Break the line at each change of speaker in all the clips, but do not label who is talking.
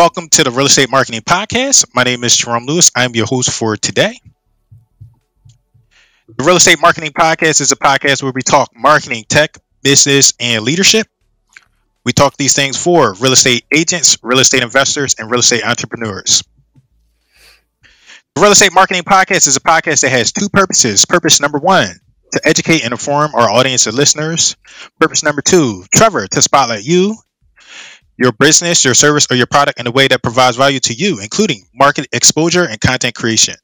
Welcome to the Real Estate Marketing Podcast. My name is Jerome Lewis. I'm your host for today. The Real Estate Marketing Podcast is a podcast where we talk marketing, tech, business, and leadership. We talk these things for real estate agents, real estate investors, and real estate entrepreneurs. The Real Estate Marketing Podcast is a podcast that has two purposes. Purpose number one, to educate and inform our audience of listeners. Purpose number two, Trevor, to spotlight you your business, your service, or your product in a way that provides value to you, including market exposure and content creation.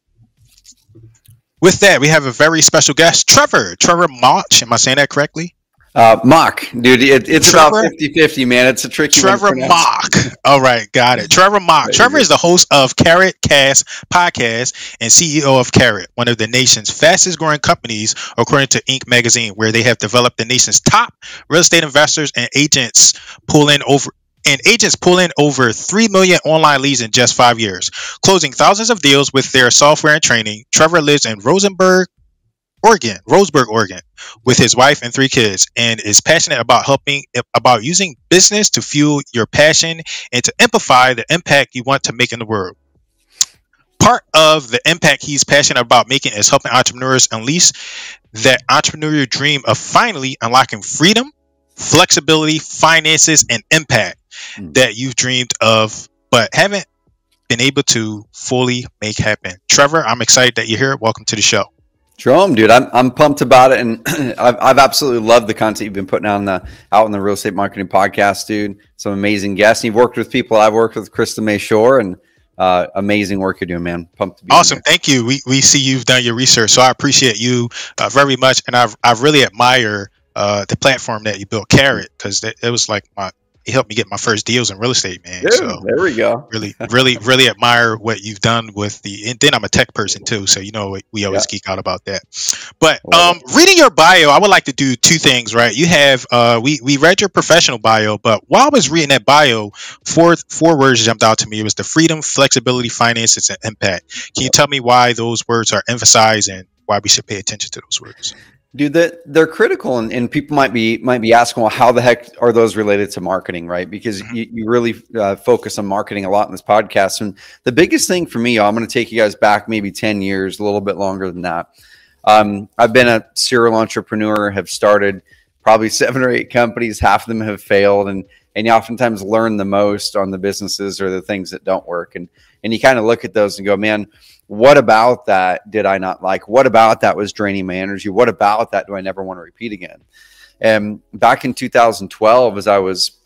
With that, we have a very special guest, Trevor. Trevor Mauch. Am I saying that correctly?
Uh, Mauch, dude, it, it's Trevor, about 50 50, man. It's a tricky
Trevor Mauch. All right, got it. Trevor Mauch. Trevor is the host of Carrot Cast podcast and CEO of Carrot, one of the nation's fastest growing companies, according to Inc. magazine, where they have developed the nation's top real estate investors and agents, pulling over and agents pull in over 3 million online leads in just five years, closing thousands of deals with their software and training. Trevor lives in Rosenberg, Oregon, Roseburg, Oregon, with his wife and three kids, and is passionate about helping about using business to fuel your passion and to amplify the impact you want to make in the world. Part of the impact he's passionate about making is helping entrepreneurs unleash that entrepreneurial dream of finally unlocking freedom, flexibility, finances, and impact mm. that you've dreamed of, but haven't been able to fully make happen. Trevor, I'm excited that you're here. Welcome to the show.
Jerome, dude, I'm, I'm pumped about it, and I've, I've absolutely loved the content you've been putting out in the out in the real estate marketing podcast, dude. Some amazing guests. and You've worked with people. I've worked with Krista Mashore, and uh, amazing work you're doing, man. Pumped to be
awesome. Thank you. We we see you've done your research, so I appreciate you uh, very much, and I've I really admire uh, the platform that you built, Carrot, because it was like my it helped me get my first deals in real estate, man.
Dude, so there we go.
really, really, really admire what you've done with the. And then I'm a tech person too, so you know we always yeah. geek out about that. But um, reading your bio, I would like to do two things. Right, you have uh, we we read your professional bio, but while I was reading that bio, four four words jumped out to me. It was the freedom, flexibility, finances, and impact. Can you tell me why those words are emphasized and why we should pay attention to those words?
Dude, that they're critical, and, and people might be might be asking, well, how the heck are those related to marketing, right? Because mm-hmm. you, you really uh, focus on marketing a lot in this podcast. And the biggest thing for me, I'm going to take you guys back maybe ten years, a little bit longer than that. Um, I've been a serial entrepreneur, have started probably seven or eight companies. Half of them have failed, and and you oftentimes learn the most on the businesses or the things that don't work. And and you kind of look at those and go, man what about that did I not like? What about that was draining my energy? What about that do I never want to repeat again? And back in 2012, as I was,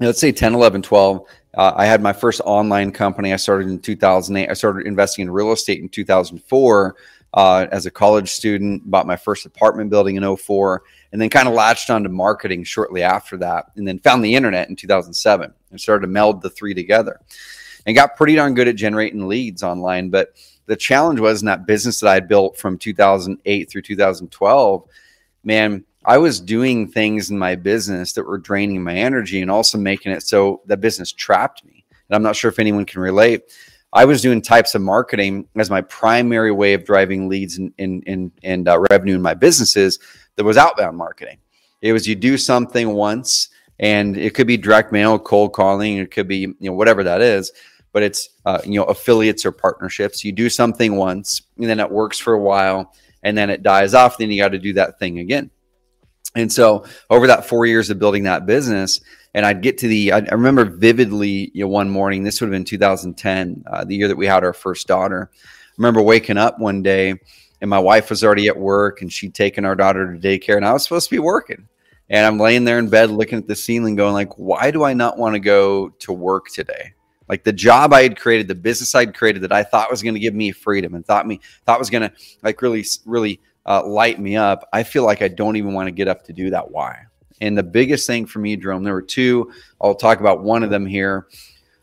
let's say 10, 11, 12, uh, I had my first online company. I started in 2008. I started investing in real estate in 2004 uh, as a college student, bought my first apartment building in 04, and then kind of latched onto marketing shortly after that, and then found the internet in 2007 and started to meld the three together and got pretty darn good at generating leads online. But the challenge was in that business that I had built from 2008 through 2012, man, I was doing things in my business that were draining my energy and also making it so the business trapped me. And I'm not sure if anyone can relate. I was doing types of marketing as my primary way of driving leads and and and, and uh, revenue in my businesses. That was outbound marketing. It was you do something once, and it could be direct mail, cold calling, it could be you know whatever that is but it's uh, you know affiliates or partnerships. You do something once, and then it works for a while, and then it dies off. Then you got to do that thing again. And so over that four years of building that business, and I'd get to the, I remember vividly, you know, one morning, this would have been 2010, uh, the year that we had our first daughter. I remember waking up one day and my wife was already at work and she'd taken our daughter to daycare and I was supposed to be working. And I'm laying there in bed looking at the ceiling going like, why do I not want to go to work today? like the job I had created, the business I'd created that I thought was going to give me freedom and thought me thought was going to like really really uh, light me up. I feel like I don't even want to get up to do that. Why? And the biggest thing for me, Jerome, there were two. I'll talk about one of them here.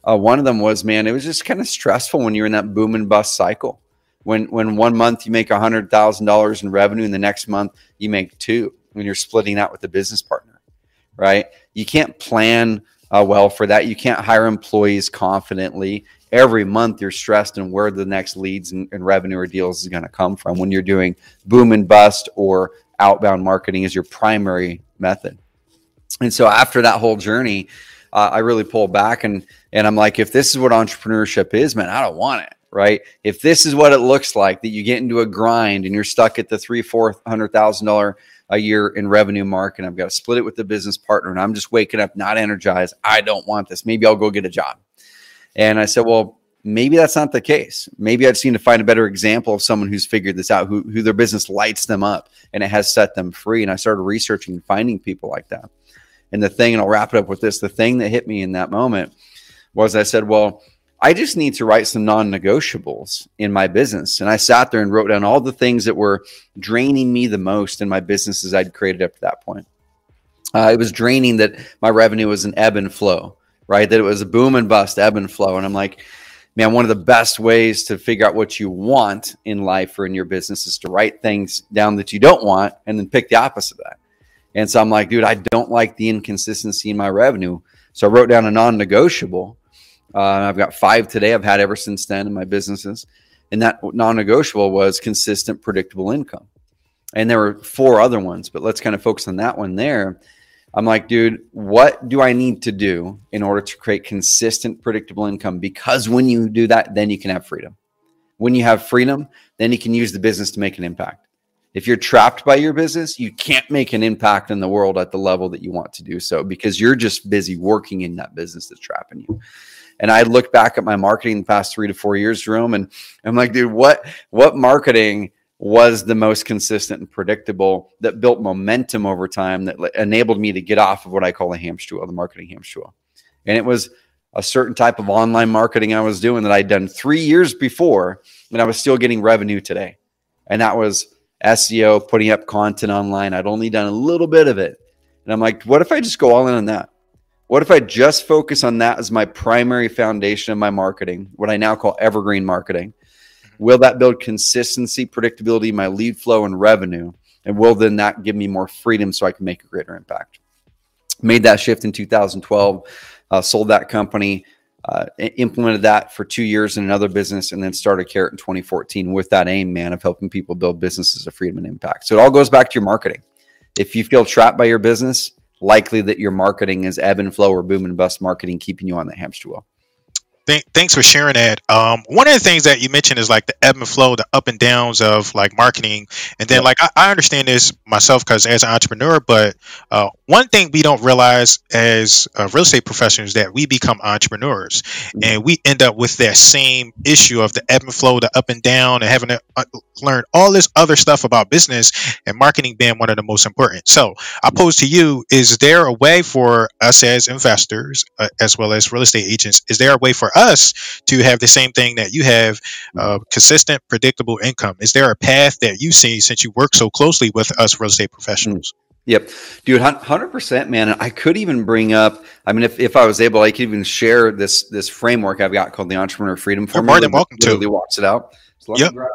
Uh, one of them was, man, it was just kind of stressful when you're in that boom and bust cycle. When when one month you make a hundred thousand dollars in revenue, and the next month you make two. When you're splitting that with a business partner, right? You can't plan uh, well for that. You can't hire employees confidently. Every month you're stressed and where the next leads and, and revenue or deals is going to come from when you're doing boom and bust or outbound marketing is your primary method. And so after that whole journey, uh, I really pulled back and And I'm like, if this is what entrepreneurship is, man, I don't want it. Right. If this is what it looks like that you get into a grind and you're stuck at the three, four hundred thousand dollar a year in revenue mark and I've got to split it with the business partner and I'm just waking up not energized. I don't want this. Maybe I'll go get a job. And I said, well, maybe that's not the case. Maybe I've seen to find a better example of someone who's figured this out, who, who their business lights them up and it has set them free. And I started researching and finding people like that. And the thing, and I'll wrap it up with this the thing that hit me in that moment was I said, well, I just need to write some non negotiables in my business. And I sat there and wrote down all the things that were draining me the most in my businesses I'd created up to that point. Uh, it was draining that my revenue was an ebb and flow, right? That it was a boom and bust, ebb and flow. And I'm like, man, one of the best ways to figure out what you want in life or in your business is to write things down that you don't want and then pick the opposite of that. And so I'm like, dude, I don't like the inconsistency in my revenue. So I wrote down a non negotiable. Uh, I've got five today. I've had ever since then in my businesses. And that non negotiable was consistent, predictable income. And there were four other ones, but let's kind of focus on that one there. I'm like, dude, what do I need to do in order to create consistent, predictable income? Because when you do that, then you can have freedom. When you have freedom, then you can use the business to make an impact. If you're trapped by your business, you can't make an impact in the world at the level that you want to do so because you're just busy working in that business that's trapping you. And I look back at my marketing the past three to four years, Jerome, and I'm like, dude, what what marketing was the most consistent and predictable that built momentum over time that enabled me to get off of what I call a hamster wheel, the marketing hamster wheel. And it was a certain type of online marketing I was doing that I'd done three years before, and I was still getting revenue today. And that was SEO, putting up content online. I'd only done a little bit of it. And I'm like, what if I just go all in on that? What if I just focus on that as my primary foundation of my marketing, what I now call evergreen marketing? Will that build consistency, predictability, my lead flow, and revenue? And will then that give me more freedom so I can make a greater impact? Made that shift in 2012, uh, sold that company, uh, implemented that for two years in another business, and then started Carrot in 2014 with that aim, man, of helping people build businesses of freedom and impact. So it all goes back to your marketing. If you feel trapped by your business, likely that your marketing is ebb and flow or boom and bust marketing keeping you on the hamster wheel.
Th- thanks for sharing that. Um, one of the things that you mentioned is like the ebb and flow, the up and downs of like marketing. And then, like, I, I understand this myself because as an entrepreneur, but uh, one thing we don't realize as uh, real estate professionals that we become entrepreneurs and we end up with that same issue of the ebb and flow, the up and down, and having to uh, learn all this other stuff about business and marketing being one of the most important. So, I pose to you: Is there a way for us as investors, uh, as well as real estate agents, is there a way for us to have the same thing that you have uh, consistent, predictable income? Is there a path that you see since you work so closely with us real estate professionals?
Yep, dude, hundred percent, man. And I could even bring up. I mean, if, if I was able, I could even share this this framework I've got called the Entrepreneur Freedom
Formula. More than welcome to.
Walks it out. So let yep. me grab,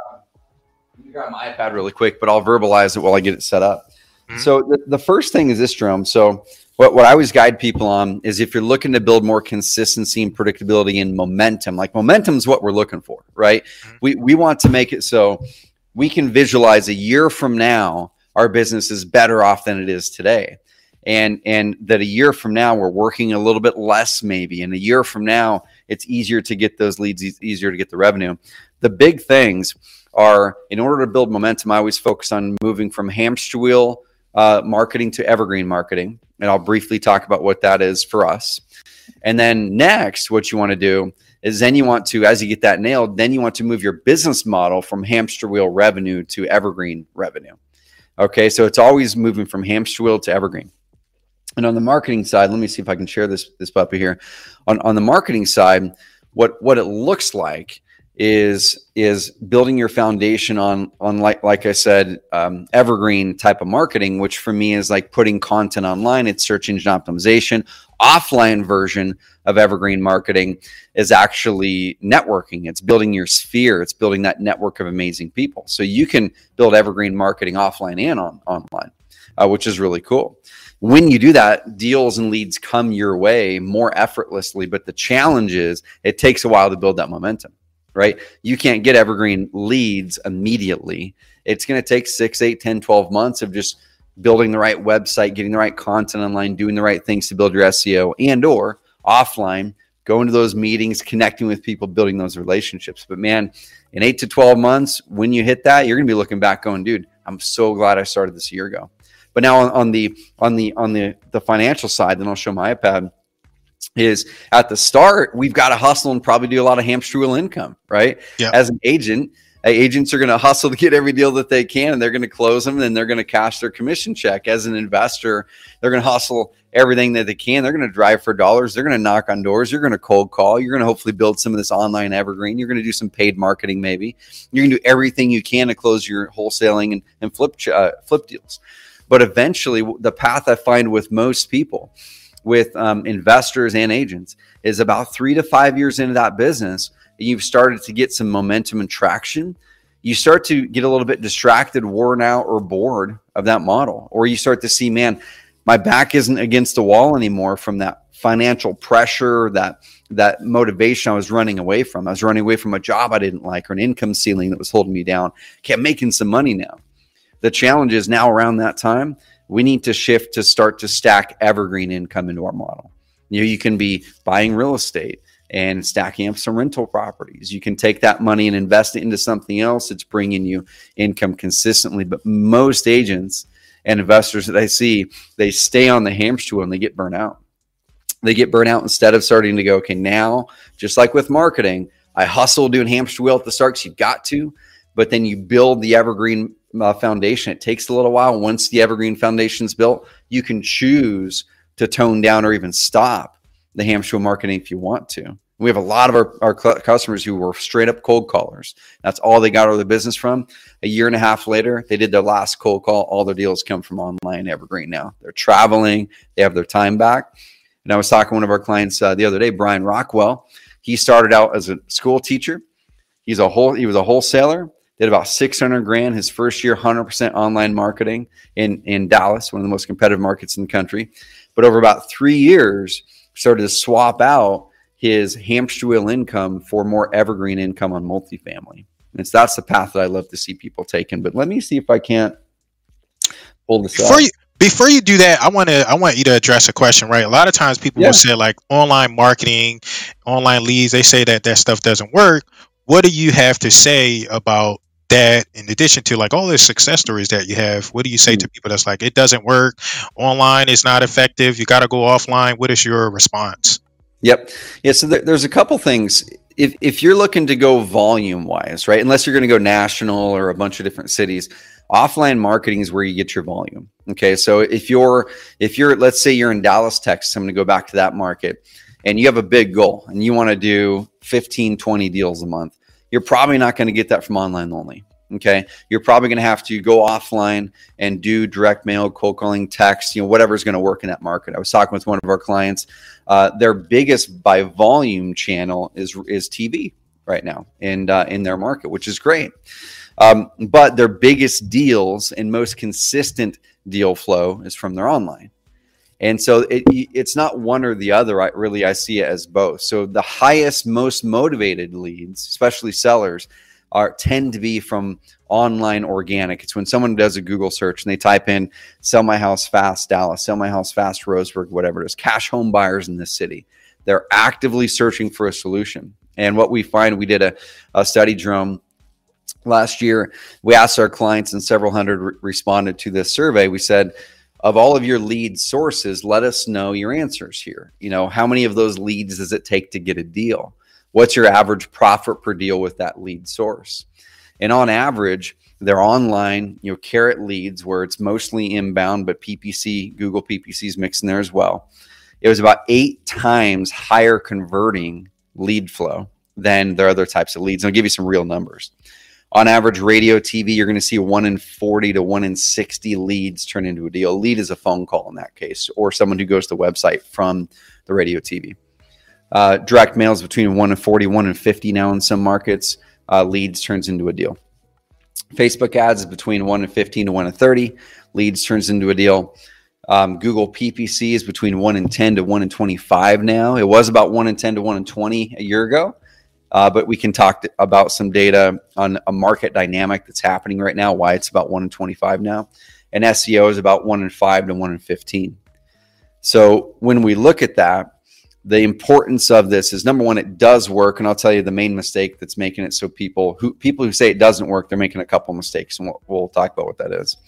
let me grab my iPad really quick, but I'll verbalize it while I get it set up. Mm-hmm. So the, the first thing is this, Jerome. So what, what I always guide people on is if you're looking to build more consistency and predictability and momentum, like momentum is what we're looking for, right? Mm-hmm. We, we want to make it so we can visualize a year from now, our business is better off than it is today. And, and that a year from now, we're working a little bit less, maybe. And a year from now, it's easier to get those leads, easier to get the revenue. The big things are in order to build momentum, I always focus on moving from hamster wheel uh, marketing to evergreen marketing. And I'll briefly talk about what that is for us. And then next, what you want to do is then you want to, as you get that nailed, then you want to move your business model from hamster wheel revenue to evergreen revenue. Okay, so it's always moving from hamster wheel to evergreen. And on the marketing side, let me see if I can share this this puppy here. On on the marketing side, what what it looks like is is building your foundation on on like like I said, um, evergreen type of marketing, which for me is like putting content online. It's search engine optimization. Offline version of evergreen marketing is actually networking. It's building your sphere. It's building that network of amazing people. So you can build evergreen marketing offline and on online, uh, which is really cool when you do that, deals and leads come your way more effortlessly. But the challenge is it takes a while to build that momentum right? You can't get evergreen leads immediately. It's going to take six, eight, 10, 12 months of just building the right website, getting the right content online, doing the right things to build your SEO and or offline going to those meetings, connecting with people, building those relationships. But man, in eight to 12 months, when you hit that, you're going to be looking back going, dude, I'm so glad I started this year ago. But now on, on the on the on the the financial side, then I'll show my iPad. Is at the start we've got to hustle and probably do a lot of hamster wheel income, right?
Yeah.
As an agent, agents are going to hustle to get every deal that they can and they're going to close them and then they're going to cash their commission check. As an investor they're going to hustle everything that they can. They're going to drive for dollars. They're going to knock on doors. You're going to cold call. You're going to hopefully build some of this online evergreen. You're going to do some paid marketing maybe. You're going to do everything you can to close your wholesaling and, and flip uh, flip deals. But eventually the path i find with most people with um, investors and agents is about three to five years into that business you've started to get some momentum and traction, you start to get a little bit distracted, worn out, or bored of that model. Or you start to see, man, my back isn't against the wall anymore from that financial pressure, that that motivation I was running away from. I was running away from a job I didn't like or an income ceiling that was holding me down. Okay, I'm making some money now. The challenge is now around that time, we need to shift to start to stack evergreen income into our model. You know, you can be buying real estate and stacking up some rental properties. You can take that money and invest it into something else that's bringing you income consistently. But most agents and investors that I see, they stay on the hamster wheel and they get burnt out. They get burnt out instead of starting to go, okay, now, just like with marketing, I hustle doing hamster wheel at the start because you've got to, but then you build the evergreen uh, foundation. It takes a little while. Once the evergreen foundation is built, you can choose to tone down or even stop the hamster marketing if you want to. We have a lot of our, our customers who were straight up cold callers. That's all they got out of the business from. A year and a half later, they did their last cold call. All their deals come from online evergreen now. They're traveling, they have their time back. And I was talking to one of our clients uh, the other day, Brian Rockwell. He started out as a school teacher. He's a whole he was a wholesaler, did about 600 grand his first year 100% online marketing in in Dallas, one of the most competitive markets in the country. But over about 3 years, started to swap out his hamster wheel income for more evergreen income on multifamily. And it's that's the path that I love to see people taking. But let me see if I can't pull this
before up. You, before you do that, I want to I want you to address a question, right? A lot of times people yeah. will say like online marketing, online leads, they say that that stuff doesn't work. What do you have to say about that in addition to like all the success stories that you have what do you say mm-hmm. to people that's like it doesn't work. Online is not effective. You got to go offline. What is your response?
Yep. Yeah so there, there's a couple things. If, if you're looking to go volume wise right unless you're going to go national or a bunch of different cities offline marketing is where you get your volume okay? So if you're if you're let's say you're in dallas texas i'm going to go back to that market and you have a big goal and you want to do 15 20 deals a month you're probably not going to get that from online only. Okay. You're probably going to have to go offline and do direct mail, cold calling, text, you know, whatever's going to work in that market. I was talking with one of our clients. Uh, their biggest by volume channel is, is TV right now and uh, in their market, which is great. Um, but their biggest deals and most consistent deal flow is from their online. And so it, it's not one or the other. I really I see it as both. So the highest, most motivated leads, especially sellers, are tend to be from online organic. It's when someone does a Google search and they type in "sell my house fast Dallas," "sell my house fast Roseburg," whatever it is. Cash home buyers in this city. They're actively searching for a solution. And what we find, we did a, a study, Jerome, last year. We asked our clients, and several hundred re- responded to this survey. We said of all of your lead sources, let us know your answers here. You know, how many of those leads does it take to get a deal? What's your average profit per deal with that lead source? And on average, they're online, you know, carrot leads where it's mostly inbound, but PPC, Google PPC is mixed in there as well. It was about eight times higher converting lead flow than their other types of leads. I'll give you some real numbers on average radio tv you're going to see 1 in 40 to 1 in 60 leads turn into a deal a lead is a phone call in that case or someone who goes to the website from the radio tv uh, direct mail is between 1 and 40 1 and 50 now in some markets uh, leads turns into a deal facebook ads is between 1 and 15 to 1 and 30 leads turns into a deal um, google ppc is between 1 and 10 to 1 and 25 now it was about 1 and 10 to 1 and 20 a year ago uh, but we can talk about some data on a market dynamic that's happening right now, why it's about 1 in 25 now. And SEO is about 1 in 5 to 1 in 15. So when we look at that, the importance of this is number one, it does work, and I'll tell you the main mistake that's making it so people who people who say it doesn't work, they're making a couple mistakes, and we'll, we'll talk about what that is.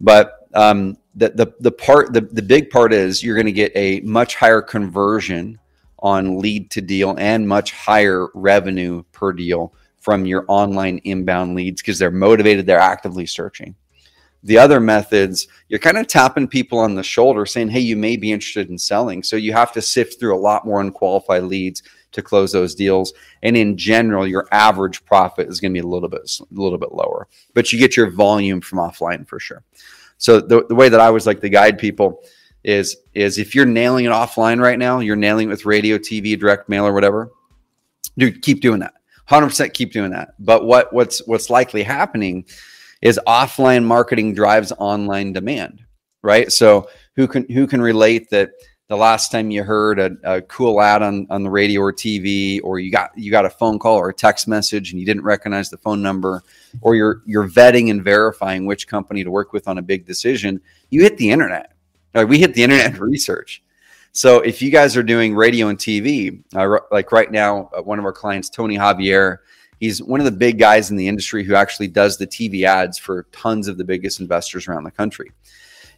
But um, the, the the part the, the big part is you're going to get a much higher conversion on lead to deal and much higher revenue per deal from your online inbound leads because they're motivated, they're actively searching. The other methods, you're kind of tapping people on the shoulder saying, hey, you may be interested in selling. So you have to sift through a lot more unqualified leads to close those deals. And in general, your average profit is going to be a little bit a little bit lower, but you get your volume from offline for sure. So the, the way that I was like to guide people is is if you're nailing it offline right now, you're nailing it with radio, TV, direct mail, or whatever. Dude, keep doing that. 100% keep doing that. But what what's what's likely happening is offline marketing drives online demand, right? So who can who can relate that the last time you heard a, a, cool ad on, on the radio or TV, or you got you got a phone call or a text message and you didn't recognize the phone number, or you're you're vetting and verifying which company to work with on a big decision, you hit the internet. Like we hit the internet research. So if you guys are doing radio and TV, uh, like right now, uh, one of our clients, Tony Javier, He's one of the big guys in the industry who actually does the TV ads for tons of the biggest investors around the country.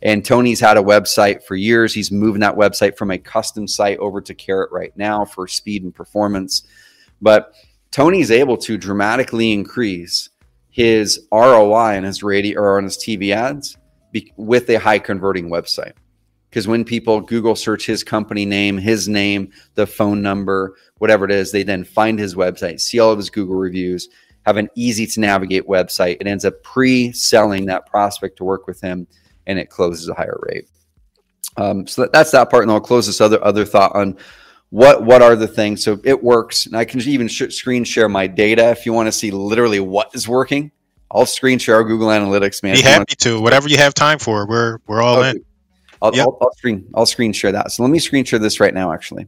And Tony's had a website for years. He's moving that website from a custom site over to Carrot right now for speed and performance. But Tony's able to dramatically increase his ROI on his radio or on his TV ads be, with a high converting website. Because when people Google search his company name, his name, the phone number, whatever it is, they then find his website, see all of his Google reviews, have an easy to navigate website. It ends up pre selling that prospect to work with him, and it closes a higher rate. Um, so that, that's that part, and I'll close this other other thought on what what are the things. So it works, and I can even sh- screen share my data if you want to see literally what is working. I'll screen share our Google Analytics, man.
Be happy to. Whatever you have time for, we're we're all okay. in.
I'll, yep. I'll, I'll, screen I'll screen share that. So let me screen share this right now, actually,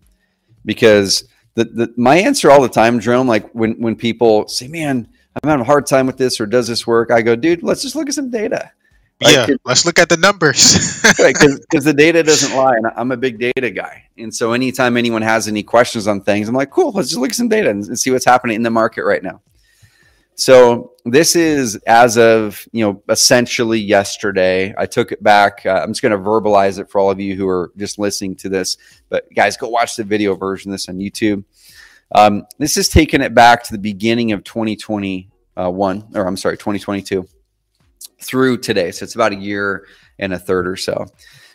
because the, the my answer all the time, Jerome, like when when people say, "Man, I'm having a hard time with this," or "Does this work?" I go, "Dude, let's just look at some data."
yeah, let's look at the numbers.
right, because the data doesn't lie, and I'm a big data guy. And so, anytime anyone has any questions on things, I'm like, "Cool, let's just look at some data and, and see what's happening in the market right now." So this is as of you know essentially yesterday. I took it back. Uh, I'm just going to verbalize it for all of you who are just listening to this. But guys, go watch the video version of this on YouTube. Um, this is taking it back to the beginning of 2021, or I'm sorry, 2022 through today. So it's about a year and a third or so.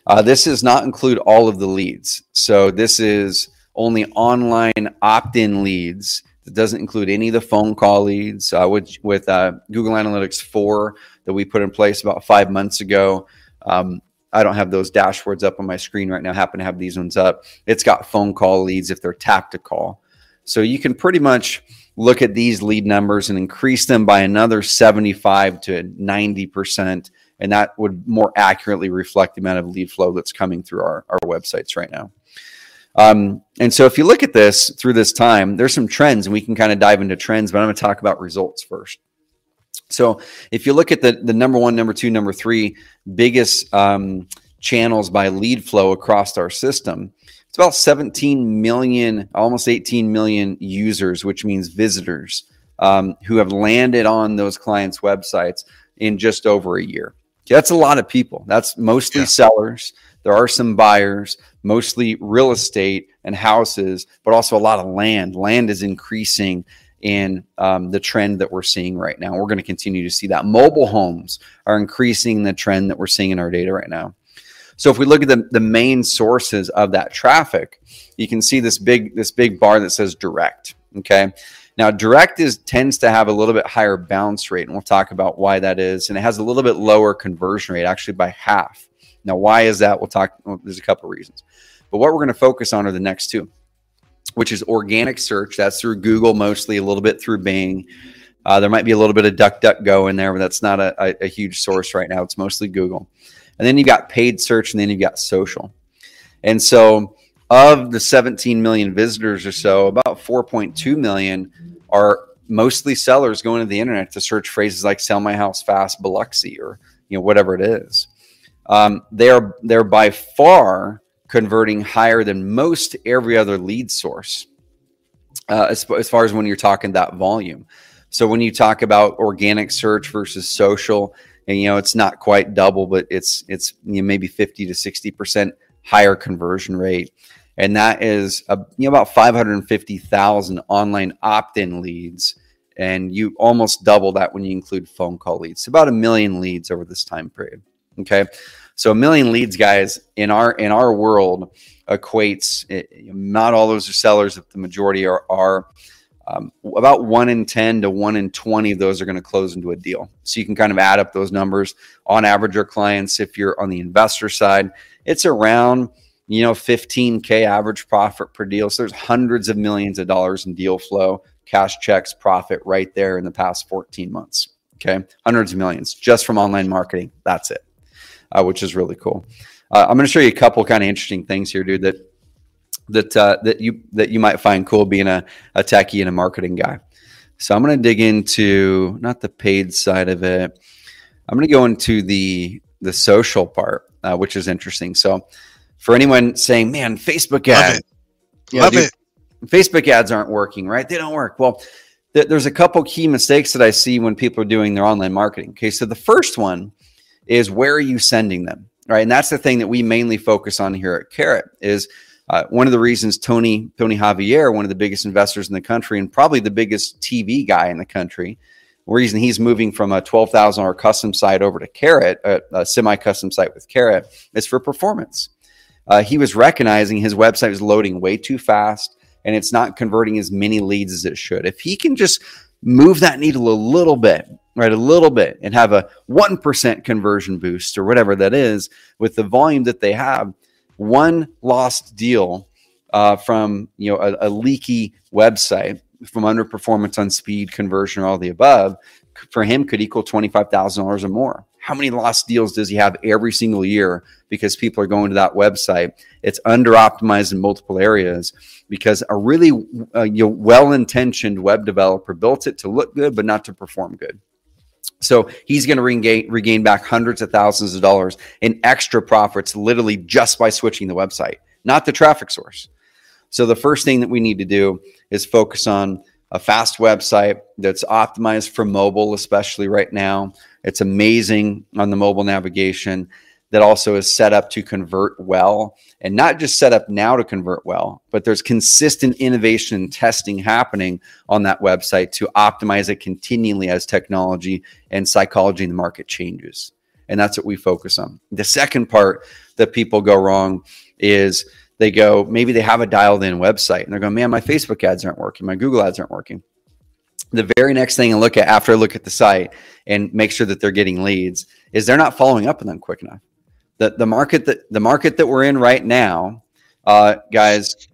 Uh, this does not include all of the leads. So this is only online opt-in leads it doesn't include any of the phone call leads. Uh, with with uh, Google Analytics 4 that we put in place about five months ago. Um, I don't have those dashboards up on my screen right now. I happen to have these ones up. It's got phone call leads if they're tactical. So you can pretty much look at these lead numbers and increase them by another 75 to 90%. And that would more accurately reflect the amount of lead flow that's coming through our, our websites right now. Um, and so if you look at this through this time, there's some trends, and we can kind of dive into trends, but I'm going to talk about results first. So if you look at the, the number one, number two, number three biggest um, channels by lead flow across our system, it's about 17 million, almost 18 million users, which means visitors um, who have landed on those clients' websites in just over a year. That's a lot of people. That's mostly yeah. sellers. There are some buyers, mostly real estate and houses, but also a lot of land. Land is increasing in um, the trend that we're seeing right now. We're going to continue to see that. Mobile homes are increasing the trend that we're seeing in our data right now. So if we look at the, the main sources of that traffic, you can see this big this big bar that says direct. Okay. Now direct is tends to have a little bit higher bounce rate, and we'll talk about why that is. And it has a little bit lower conversion rate, actually by half. Now, why is that? We'll talk. Well, there's a couple of reasons, but what we're going to focus on are the next two, which is organic search. That's through Google mostly, a little bit through Bing. Uh, there might be a little bit of DuckDuckGo in there, but that's not a, a, a huge source right now. It's mostly Google. And then you've got paid search, and then you've got social. And so, of the 17 million visitors or so, about 4.2 million are mostly sellers going to the internet to search phrases like "sell my house fast," Biloxi, or you know whatever it is um, they're they're by far converting higher than most every other lead source uh, as, as far as when you're talking that volume. So when you talk about organic search versus social, and you know it's not quite double, but it's it's you know, maybe 50 to 60 percent higher conversion rate, and that is a, you know about 550,000 online opt-in leads, and you almost double that when you include phone call leads. about a million leads over this time period. Okay, so a million leads, guys, in our in our world equates. It, eh, not all those are sellers. If the majority are are um, about one in 10 to one in 20 of those are going to close into a deal. So you can kind of add up those numbers. On average, our clients, if you're on the investor side, it's around you know 15k average profit per deal. So there's hundreds of millions of dollars in deal flow, cash checks, profit right there in the past 14 months. Okay, hundreds of millions just from online marketing. That's it, uh, which is really cool. Uh, I'm going to show you a couple kind of interesting things here, dude. That that uh, that you that you might find cool being a, a techie and a marketing guy. So I'm going to dig into not the paid side of it. I'm going to go into the the social part, uh, which is interesting. So for anyone saying, "Man, Facebook ads,
love it, love it,"
Facebook ads aren't working, right? They don't work. Well, th- there's a couple key mistakes that I see when people are doing their online marketing. Okay, so the first one is where are you sending them, right? And that's the thing that we mainly focus on here at Carrot is uh, one of the reasons Tony Tony Javier, one of the biggest investors in the country and probably the biggest TV guy in the country, reason he's moving from a twelve thousand dollar custom site over to Carrot, a, a semi custom site with Carrot, is for performance. Uh, he was recognizing his website was loading way too fast and it's not converting as many leads as it should. If he can just move that needle a little bit, right, a little bit, and have a 1% conversion boost or whatever that is with the volume that they have, one lost deal uh, from you know a, a, leaky website from underperformance on speed, conversion, or all the above, for him could equal twenty five thousand dollars or more. How many lost deals does he have every single year because people are going to that website? It's under optimized in multiple areas because a really uh, you know, well intentioned web developer built it to look good but not to perform good. So he's going to regain, regain back hundreds of thousands of dollars in extra profits literally just by switching the website, not the traffic source. So the first thing that we need to do is focus on a fast website that's optimized for mobile, especially right now. It's amazing on the mobile navigation that also is set up to convert well and not just set up now to convert well, but there's consistent innovation and testing happening on that website to optimize it continually as technology and psychology in the market changes. And that's what we focus on. The second part that people go wrong is they go, maybe they have a dialed in website and they're going, man, my Facebook ads aren't working, my Google ads aren't working. The very next thing I look at after I look at the site and make sure that they're getting leads is they're not following up on them quick enough the, the market that the market that we're in right now, uh, guys,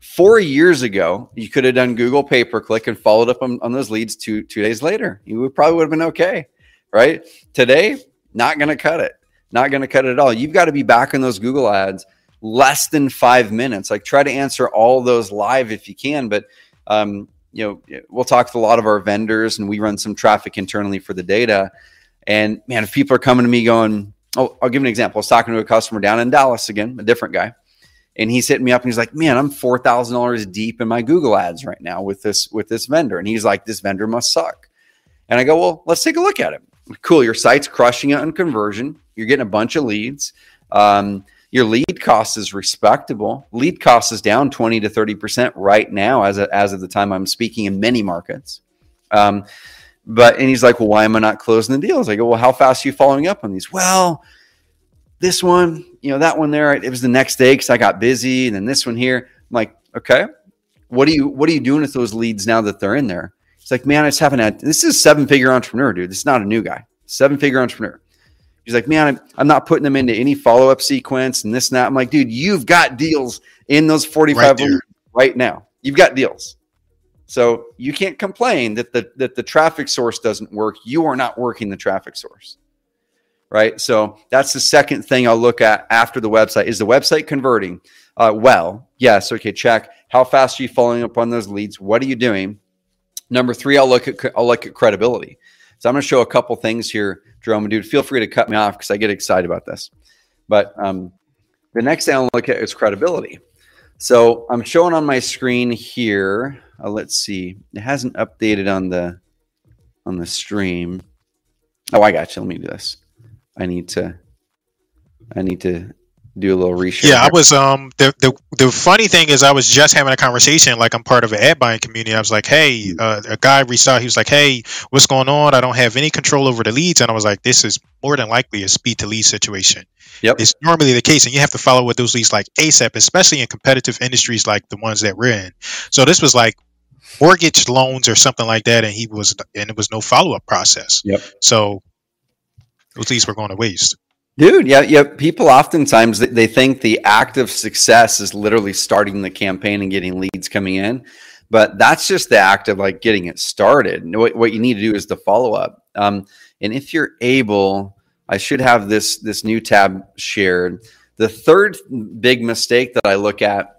four years ago, you could have done Google pay per click and followed up on, on those leads two two days later. You would probably would have been okay, right? Today, not going to cut it. Not going to cut it at all. You've got to be back in those Google ads less than five minutes. Like try to answer all those live if you can, but um, you know we'll talk to a lot of our vendors and we run some traffic internally for the data. And man, if people are coming to me going, oh, I'll give an example. I was talking to a customer down in Dallas again, a different guy, and he's hitting me up and he's like, "Man, I'm four thousand dollars deep in my Google ads right now with this with this vendor," and he's like, "This vendor must suck." And I go, "Well, let's take a look at it. Cool, your site's crushing it on conversion. You're getting a bunch of leads. Um, your lead cost is respectable. Lead cost is down 20 to 30% right now as, a, as of the time I'm speaking in many markets. Um, but and he's like, well, why am I not closing the deals? I go, well, how fast are you following up on these? Well, this one, you know, that one there, it was the next day because I got busy, and then this one here. I'm like, okay, what are you what are you doing with those leads now that they're in there? It's like, man, I just haven't had this is seven figure entrepreneur, dude. This is not a new guy, seven figure entrepreneur. He's like, man, I'm, I'm not putting them into any follow up sequence and this and that. I'm like, dude, you've got deals in those 45 right, right now. You've got deals. So you can't complain that the that the traffic source doesn't work. You are not working the traffic source. Right. So that's the second thing I'll look at after the website. Is the website converting? Uh, well, yes. Okay. Check. How fast are you following up on those leads? What are you doing? Number three, I'll look at I'll look at credibility. So I'm going to show a couple things here, Jerome. Dude, feel free to cut me off because I get excited about this. But um, The next thing I'll look at is credibility. So I'm showing on my screen here. Uh, let's see. It hasn't updated on the on the stream. Oh, I got you. Let me do this. I need to. I need to do a little reshare.
Yeah, I was um the, the the funny thing is I was just having a conversation like I'm part of an ad buying community. I was like, hey, mm. uh, a guy reached out. He was like, hey, what's going on? I don't have any control over the leads, and I was like, this is more than likely a speed to lead situation. Yep. It's normally the case, and you have to follow with those leads like ASAP, especially in competitive industries like the ones that we're in. So this was like mortgage loans or something like that, and he was and it was no follow up process.
Yep.
So those leads were going to waste.
Dude, yeah, yeah. People oftentimes they think the act of success is literally starting the campaign and getting leads coming in, but that's just the act of like getting it started. What, what you need to do is the follow up. Um, and if you're able, I should have this this new tab shared. The third big mistake that I look at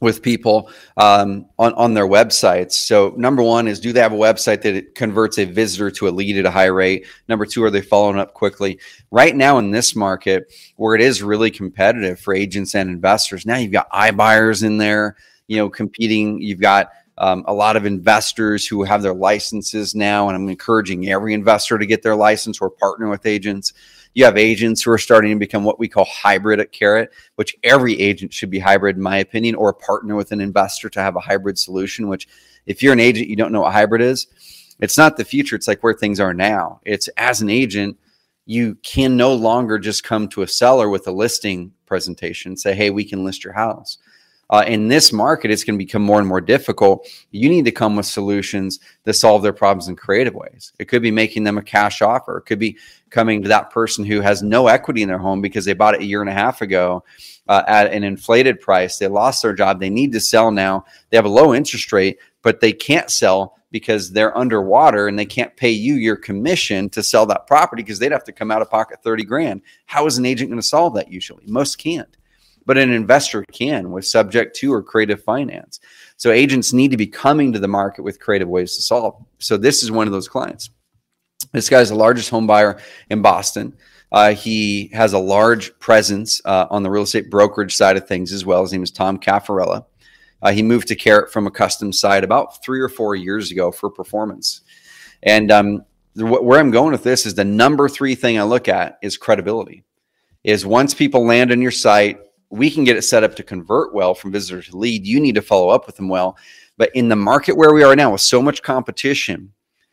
with people um, on, on their websites. So number one is do they have a website that converts a visitor to a lead at a high rate? Number two, are they following up quickly? Right now in this market where it is really competitive for agents and investors, now you've got iBuyers in there, you know, competing. You've got um, a lot of investors who have their licenses now, and I'm encouraging every investor to get their license or partner with agents. You have agents who are starting to become what we call hybrid at Carrot, which every agent should be hybrid, in my opinion, or partner with an investor to have a hybrid solution. Which, if you're an agent, you don't know what hybrid is. It's not the future. It's like where things are now. It's as an agent, you can no longer just come to a seller with a listing presentation say, hey, we can list your house uh, in this market, it's going to become more and more difficult. You need to come with solutions that solve their problems in creative ways. It could be making them a cash offer. It could be coming to that person who has no equity in their home because they bought it a year and a half ago uh, at an inflated price. They lost their job. They need to sell now. They have a low interest rate, but they can't sell because they're underwater and they can't pay you your commission to sell that property because they'd have to come out of pocket 30 grand. How is an agent going to solve that usually? Most can't but an investor can with subject to or creative finance. So agents need to be coming to the market with creative ways to solve. So this is one of those clients. This guy's the largest home buyer in Boston. Uh, he has a large presence uh, on the real estate brokerage side of things as well. His name is Tom Caffarella. Uh, he moved to Carrot from a custom site about three or four years ago for performance. And um, where I'm going with this is the number three thing I look at is credibility. Is once people land on your site, we can get it set up to convert well from visitor to lead. You need to follow up with them well. But in the market where we are now, with so much competition,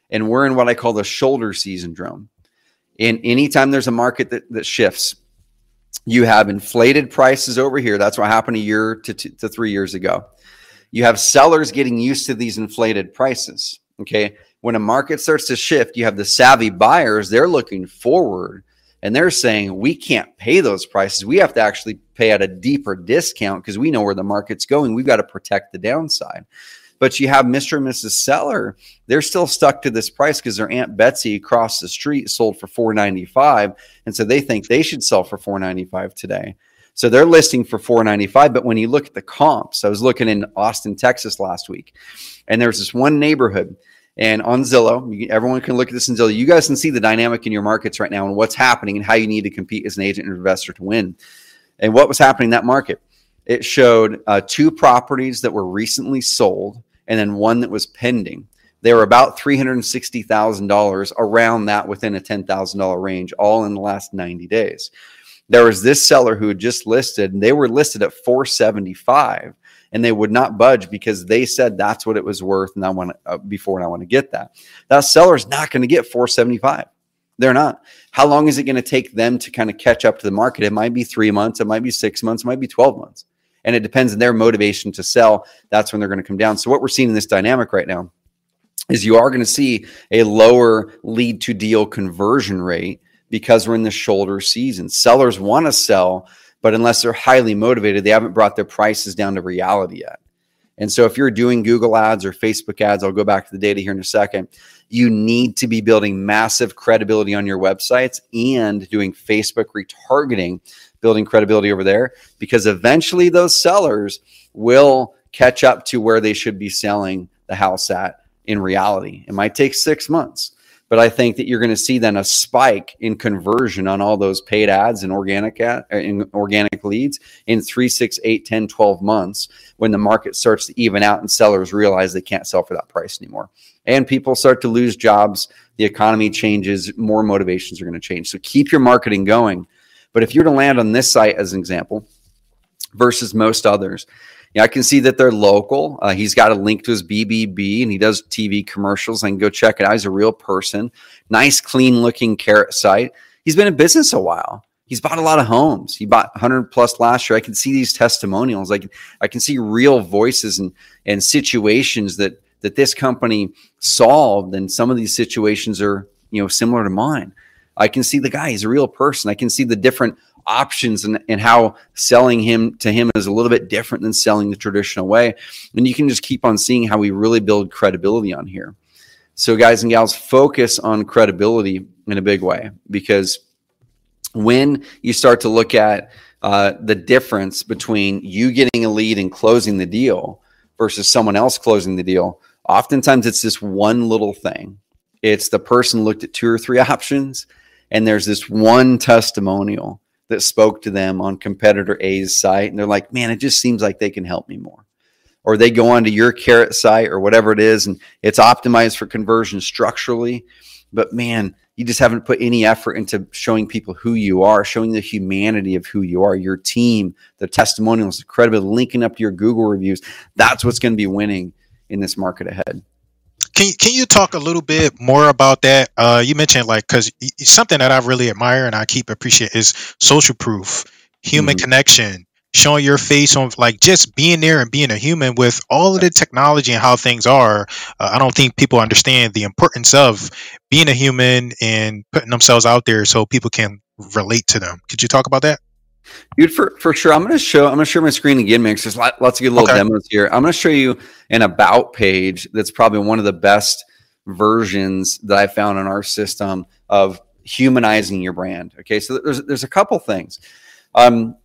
and we're in what I call the shoulder season Jerome. And anytime there's a market that, that shifts, you have inflated prices over here. That's what happened a year to, to, to three years ago. You have sellers getting used to these inflated prices. Okay. When a market starts to shift, you have the savvy buyers, they're looking forward and they're saying we can't pay those prices. We have to actually pay at a deeper discount because we know where the market's going. We've got to protect the downside. But you have Mr. and Mrs. Seller, they're still stuck to this price because their Aunt Betsy across the street sold for 495. And so they think they should sell for 495 today. So they're listing for 495. But when you look at the comps, I was looking in Austin, Texas last week, and there's this one neighborhood and on Zillow. Everyone can look at this in Zillow. You guys can see the dynamic in your markets right now and what's happening and how you need to compete as an agent and investor to win. And what was happening in that market? It showed uh, two properties that were recently sold and then one that was pending. They were about $360,000 around that within a $10,000 range, all in the last 90 days. There was this seller who had just listed, and they were listed at 475 and they would not budge because they said that's what it was worth and I want uh, before and I want to get that. That seller's not going to get 475. They're not. How long is it going to take them to kind of catch up to the market? It might be three months, it might be six months, it might be 12 months. And it depends on their motivation to sell. That's when they're going to come down. So, what we're seeing in this dynamic right now is you are going to see a lower lead to deal conversion rate because we're in the shoulder season. Sellers want to sell, but unless they're highly motivated, they haven't brought their prices down to reality yet. And so if you're doing Google ads or Facebook ads, I'll go back to the data here in a second. You need to be building massive credibility on your websites and doing Facebook retargeting, building credibility over there because eventually those sellers will catch up to where they should be selling the house at in reality. It might take 6 months. But I think that you're going to see then a spike in conversion on all those paid ads and organic ad, uh, in organic leads in three, six, eight, 10, 12 months when the market starts to even out and sellers realize they can't sell for that price anymore. And people start to lose jobs, the economy changes, more motivations are going to change. So keep your marketing going. But if you're to land on this site as an example versus most others, yeah, I can see that they're local. Uh, he's got a link to his BBB and he does TV commercials. I can go check it out. He's a real person. Nice, clean looking carrot site. He's been in business a while. He's bought a lot of homes. He bought 100 plus last year. I can see these testimonials. I can, I can see real voices and, and situations that, that this company solved. And some of these situations are, you know, similar to mine. I can see the guy. He's a real person. I can see the different options and, and how selling him to him is a little bit different than selling the traditional way. And you can just keep on seeing how we really build credibility on here. So, guys and gals, focus on credibility in a big way because when you start to look at uh, the difference between you getting a lead and closing the deal versus someone else closing the deal, oftentimes it's this one little thing. It's the person looked at two or three options, and there's this one testimonial that spoke to them on competitor A's site. And they're like, man, it just seems like they can help me more. Or they go onto your carrot site or whatever it is, and it's optimized for conversion structurally. But man, you just haven't put any effort into showing people who you are, showing the humanity of who you are, your team, the testimonials, the credibility, linking up to your Google reviews. That's what's going to be winning in this market ahead.
Can can you talk a little bit more about that? Uh, you mentioned like because something that I really admire and I keep appreciate is social proof, human mm-hmm. connection, showing your face on like just being there and being a human with all of the technology and how things are. Uh, I don't think people understand the importance of being a human and putting themselves out there so people can relate to them. Could you talk about that?
Dude, for, for sure. I'm going to show, I'm to share my screen again, Mix. There's lots of good little okay. demos here. I'm going to show you an about page that's probably one of the best versions that I found in our system of humanizing your brand. Okay. So there's, there's a couple things. Um,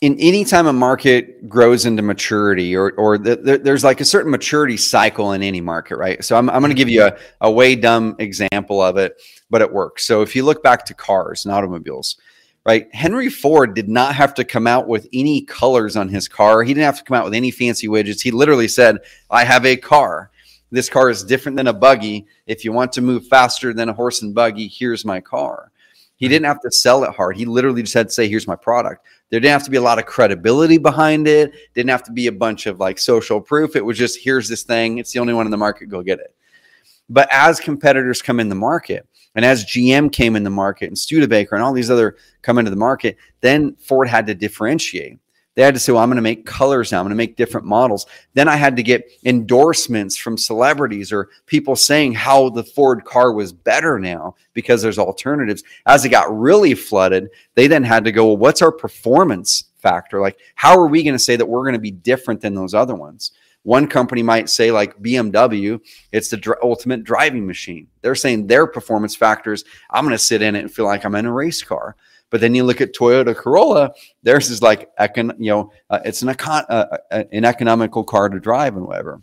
in any time a market grows into maturity or, or the, the, there's like a certain maturity cycle in any market, right? So I'm, I'm going to give you a, a way dumb example of it, but it works. So if you look back to cars and automobiles, right? Henry Ford did not have to come out with any colors on his car. He didn't have to come out with any fancy widgets. He literally said, I have a car. This car is different than a buggy. If you want to move faster than a horse and buggy, here's my car. He didn't have to sell it hard. He literally just had to say, here's my product. There didn't have to be a lot of credibility behind it. Didn't have to be a bunch of like social proof. It was just, here's this thing. It's the only one in the market. Go get it. But as competitors come in the market, and as GM came in the market and Studebaker and all these other come into the market, then Ford had to differentiate. They had to say, well, I'm going to make colors now. I'm going to make different models. Then I had to get endorsements from celebrities or people saying how the Ford car was better now because there's alternatives. As it got really flooded, they then had to go, well, what's our performance factor? Like, how are we going to say that we're going to be different than those other ones? One company might say, like BMW, it's the dr- ultimate driving machine. They're saying their performance factors, I'm going to sit in it and feel like I'm in a race car. But then you look at Toyota Corolla, theirs is like, econ- you know, uh, it's an, econ- uh, uh, an economical car to drive and whatever.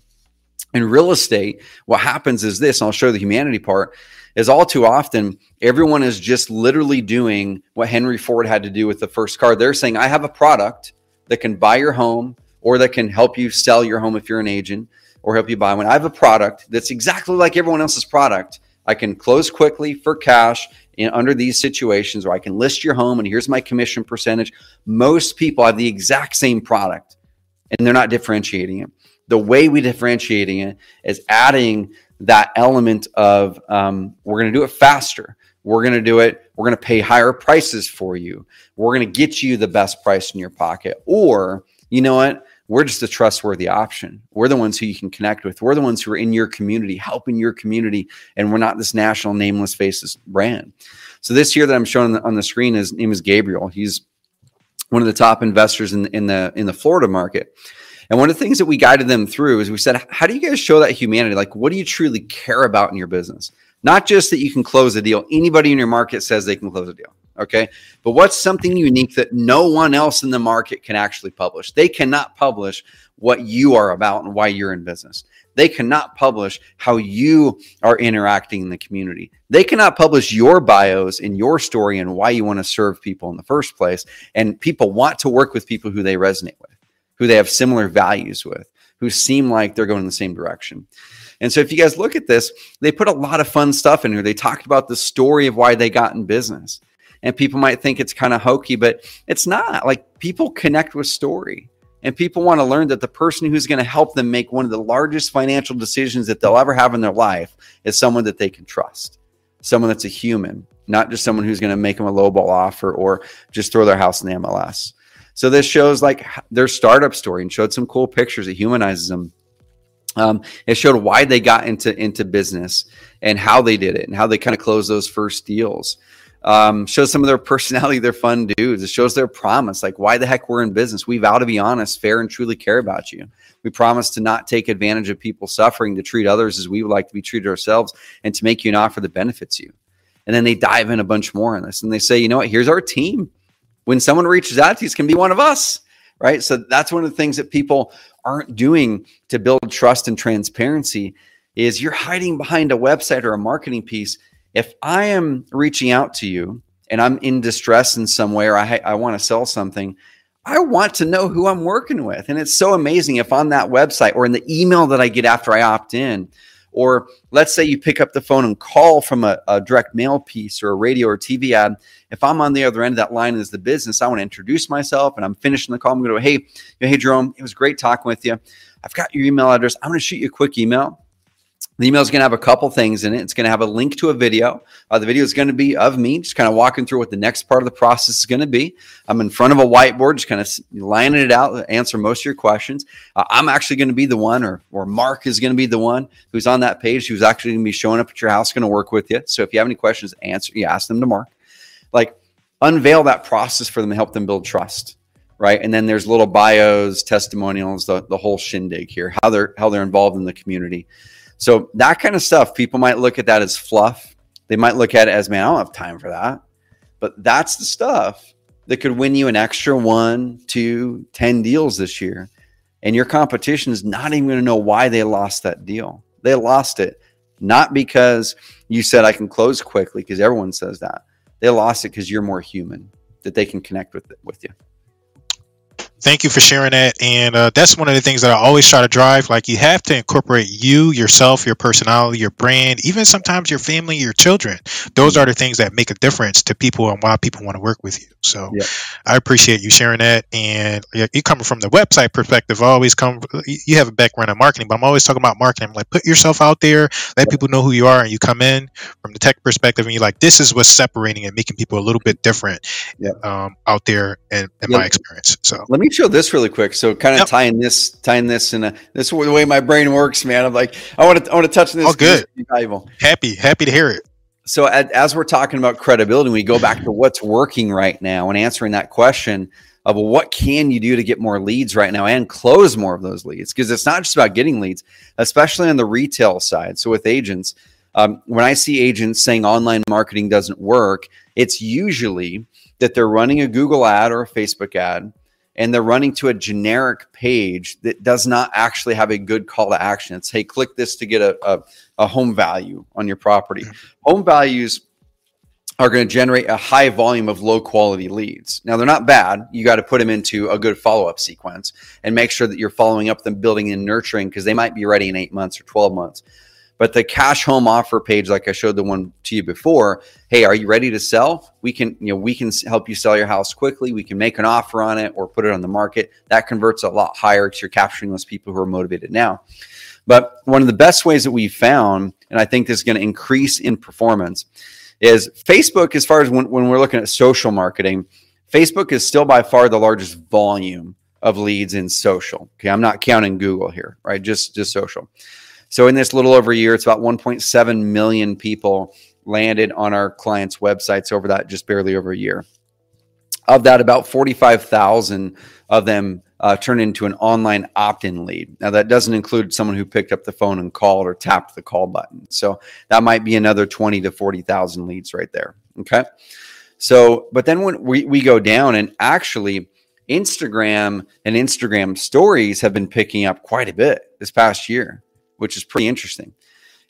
In real estate, what happens is this, I'll show the humanity part, is all too often everyone is just literally doing what Henry Ford had to do with the first car. They're saying, I have a product that can buy your home, or that can help you sell your home if you're an agent or help you buy one. I have a product that's exactly like everyone else's product. I can close quickly for cash in under these situations, or I can list your home and here's my commission percentage. Most people have the exact same product and they're not differentiating it. The way we differentiating it is adding that element of um, we're going to do it faster. We're going to do it. We're going to pay higher prices for you. We're going to get you the best price in your pocket. Or, you know what? We're just a trustworthy option. We're the ones who you can connect with. We're the ones who are in your community, helping your community, and we're not this national nameless faces brand. So this year that I'm showing on the, on the screen, his name is Gabriel. He's one of the top investors in, in the in the Florida market. And one of the things that we guided them through is we said, how do you guys show that humanity? Like, what do you truly care about in your business? Not just that you can close a deal. Anybody in your market says they can close a deal. Okay. But what's something unique that no one else in the market can actually publish? They cannot publish what you are about and why you're in business. They cannot publish how you are interacting in the community. They cannot publish your bios and your story and why you want to serve people in the first place. And people want to work with people who they resonate with, who they have similar values with, who seem like they're going in the same direction. And so if you guys look at this, they put a lot of fun stuff in here. They talked about the story of why they got in business. And people might think it's kind of hokey, but it's not. Like people connect with story. And people want to learn that the person who's going to help them make one of the largest financial decisions that they'll ever have in their life is someone that they can trust, someone that's a human, not just someone who's going to make them a lowball offer or just throw their house in the MLS. So this shows like their startup story and showed some cool pictures. It humanizes them. Um, it showed why they got into into business and how they did it and how they kind of closed those first deals um, shows some of their personality. They're fun dudes. It shows their promise. Like, why the heck we're in business? We vow to be honest, fair, and truly care about you. We promise to not take advantage of people suffering, to treat others as we would like to be treated ourselves, and to make you an offer that benefits you. And then they dive in a bunch more on this and they say, you know what? Here's our team. When someone reaches out to you, it's going to be one of us, right? So that's one of the things that people aren't doing to build trust and transparency is you're hiding behind a website or a marketing piece if I am reaching out to you and I'm in distress in some way or I, I want to sell something, I want to know who I'm working with. And it's so amazing if on that website or in the email that I get after I opt in, or let's say you pick up the phone and call from a, a, direct mail piece or a radio or TV ad. If I'm on the other end of that line as the business, I want to introduce myself and I'm finishing the call. I'm going to go, hey, hey, Jerome, it was great talking with you. I've got your email address. I'm going to shoot you a quick email. The email is going to have a couple things in it. It's going to have a link to a video. Uh, the video is going to be of me, just kind of walking through what the next part of the process is going to be. I'm in front of a whiteboard, just kind of lining it out, answer most of your questions. Uh, I'm actually going to be the one, or or Mark is going to be the one who's on that page, who's actually going to be showing up at your house, going to work with you. So if you have any questions, answer. You ask them to Mark. Like unveil that process for them, help them build trust right? And then there's little bios, testimonials, the, the whole shindig here, how they're how they're involved in the community. So that kind of stuff, people might look at that as fluff. They might look at it as, man, I don't have time for that. But that's the stuff that could win you an extra one, two, ten deals this year. And your competition is not even going to know why they lost that deal. They lost it not because you said I can close quickly, because everyone says that. They lost it because you're more human, that they can connect with with you
thank you for sharing that. And uh, that's one of the things that I always try to drive. Like you have to incorporate you, yourself, your personality, your brand, even sometimes your family, your children. Those are the things that make a difference to people and why people want to work with you. So yeah. I appreciate you sharing that. And you coming from the website perspective, I always come, you have a background in marketing, but I'm always talking about marketing. I'm like, put yourself out there, let people know who you are. And you come in from the tech perspective and you're like, this is what's separating and making people a little bit different yeah. um, out there in, in my experience. So
let me show this really quick. So kind of yep. tying this, tying this in a, this the way my brain works, man. I'm like, I want to, I want to touch on this.
Oh, good. Valuable. Happy, happy to hear it
so as we're talking about credibility, we go back to what's working right now and answering that question of well, what can you do to get more leads right now and close more of those leads? Because it's not just about getting leads, especially on the retail side. So with agents, um, when I see agents saying online marketing doesn't work, it's usually that they're running a Google ad or a Facebook ad and they're running to a generic page that does not actually have a good call to action. It's hey, click this to get a, a, a home value on your property. Home values are going to generate a high volume of low quality leads. Now, they're not bad. You got to put them into a good follow up sequence and make sure that you're following up them, building and nurturing because they might be ready in eight months or 12 months. But the cash home offer page, like I showed the one to you before, hey, are you ready to sell? We can, you know, we can help you sell your house quickly. We can make an offer on it or put it on the market. That converts a lot higher because you're capturing those people who are motivated now. But one of the best ways that we've found, and I think this is going to increase in performance, is Facebook, as far as when, when we're looking at social marketing, Facebook is still by far the largest volume of leads in social. Okay, I'm not counting Google here, right? Just just social. So in this little over a year, it's about 1.7 million people landed on our clients' websites over that just barely over a year. Of that, about 45,000 of them uh, turn into an online opt-in lead. Now that doesn't include someone who picked up the phone and called or tapped the call button. So that might be another 20 to 40,000 leads right there. Okay. So, but then when we, we go down and actually Instagram and Instagram stories have been picking up quite a bit this past year. Which is pretty interesting.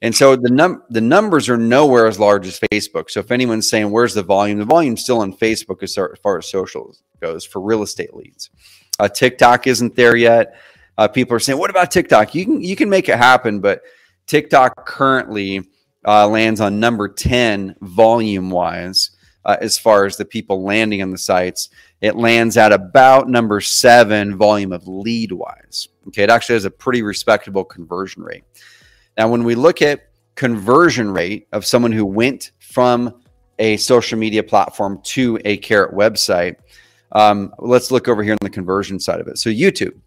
And so the num the numbers are nowhere as large as Facebook. So if anyone's saying where's the volume, the volume's still on Facebook as far as social goes for real estate leads. Uh, TikTok isn't there yet. Uh, people are saying, what about TikTok? You can you can make it happen, but TikTok currently uh, lands on number ten volume wise uh, as far as the people landing on the sites. It lands at about number seven volume of lead wise. Okay, it actually has a pretty respectable conversion rate. Now, when we look at conversion rate of someone who went from a social media platform to a Carrot website, um, let's look over here on the conversion side of it. So, YouTube.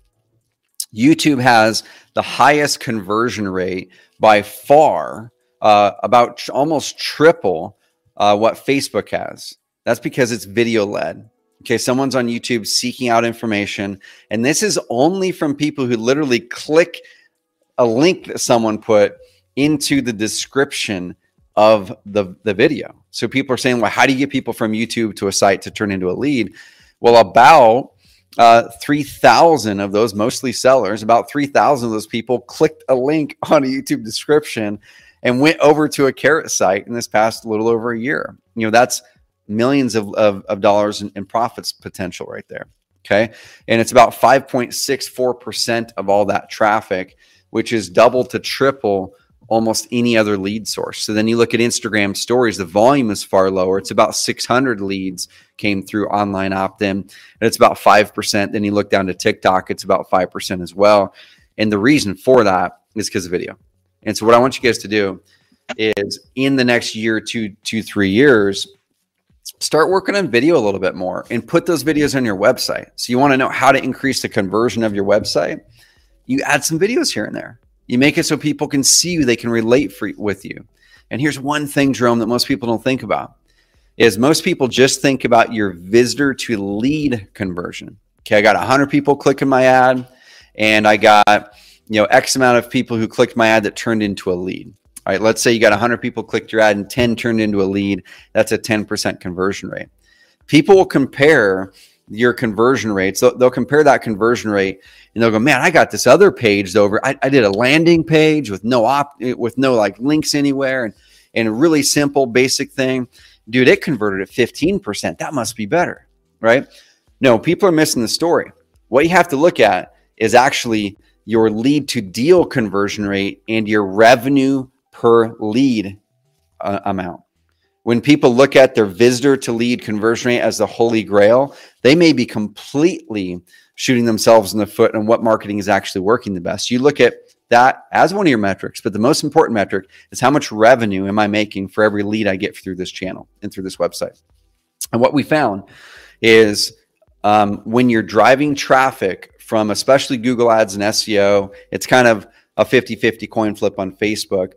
YouTube has the highest conversion rate by far, uh, about tr- almost triple uh, what Facebook has. That's because it's video led. Okay, someone's on YouTube seeking out information, and this is only from people who literally click a link that someone put into the description of the, the video. So people are saying, well, how do you get people from YouTube to a site to turn into a lead? Well, about uh, 3,000 of those, mostly sellers, about 3,000 of those people clicked a link on a YouTube description and went over to a carrot site in this past little over a year. You know, that's millions of, of, of dollars in, in profits potential right there. Okay. And it's about 5.64% of all that traffic which is double to triple almost any other lead source. So then you look at Instagram stories, the volume is far lower. It's about 600 leads came through online opt in, and it's about 5%. Then you look down to TikTok, it's about 5% as well. And the reason for that is because of video. And so what I want you guys to do is in the next year, two, two, three years, start working on video a little bit more and put those videos on your website. So you want to know how to increase the conversion of your website you add some videos here and there. You make it so people can see you, they can relate for, with you. And here's one thing, Jerome, that most people don't think about is most people just think about your visitor to lead conversion. Okay, I got 100 people clicking my ad, and I got you know X amount of people who clicked my ad that turned into a lead. Right, let's say you got 100 people clicked your ad and 10 turned into a lead. That's a 10% conversion rate. People will compare your conversion rates. They'll, they'll, compare that conversion rate and they'll go, man, I got this other page over. I, I did a landing page with no op, with no like links anywhere and, and a really simple basic thing. Dude, it converted at 15%. That must be better, right? No, people are missing the story. What you have to look at is actually your lead to deal conversion rate and your revenue per lead uh, amount when people look at their visitor to lead conversion rate as the holy grail, they may be completely shooting themselves in the foot on what marketing is actually working the best. You look at that as one of your metrics, but the most important metric is how much revenue am I making for every lead I get through this channel and through this website. And what we found is um, when you're driving traffic from especially Google Ads and SEO, it's kind of a 50 50 coin flip on Facebook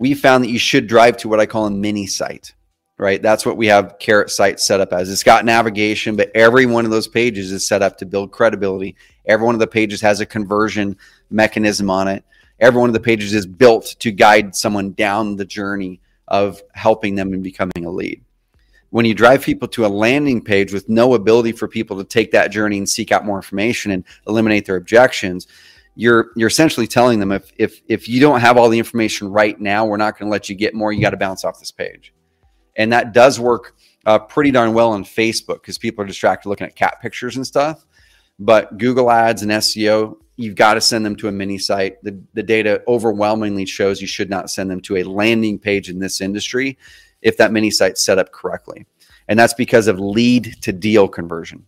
we found that you should drive to what I call a mini site, right? That's what we have Carrot Site set up as. It's got navigation, but every one of those pages is set up to build credibility. Every one of the pages has a conversion mechanism on it. Every one of the pages is built to guide someone down the journey of helping them in becoming a lead. When you drive people to a landing page with no ability for people to take that journey and seek out more information and eliminate their objections, you're you're essentially telling them if if if you don't have all the information right now, we're not going to let you get more. You got to bounce off this page, and that does work uh, pretty darn well on Facebook because people are distracted looking at cat pictures and stuff. But Google Ads and SEO, you've got to send them to a mini site. The, the data overwhelmingly shows you should not send them to a landing page in this industry if that mini site's set up correctly. And that's because of lead to deal conversion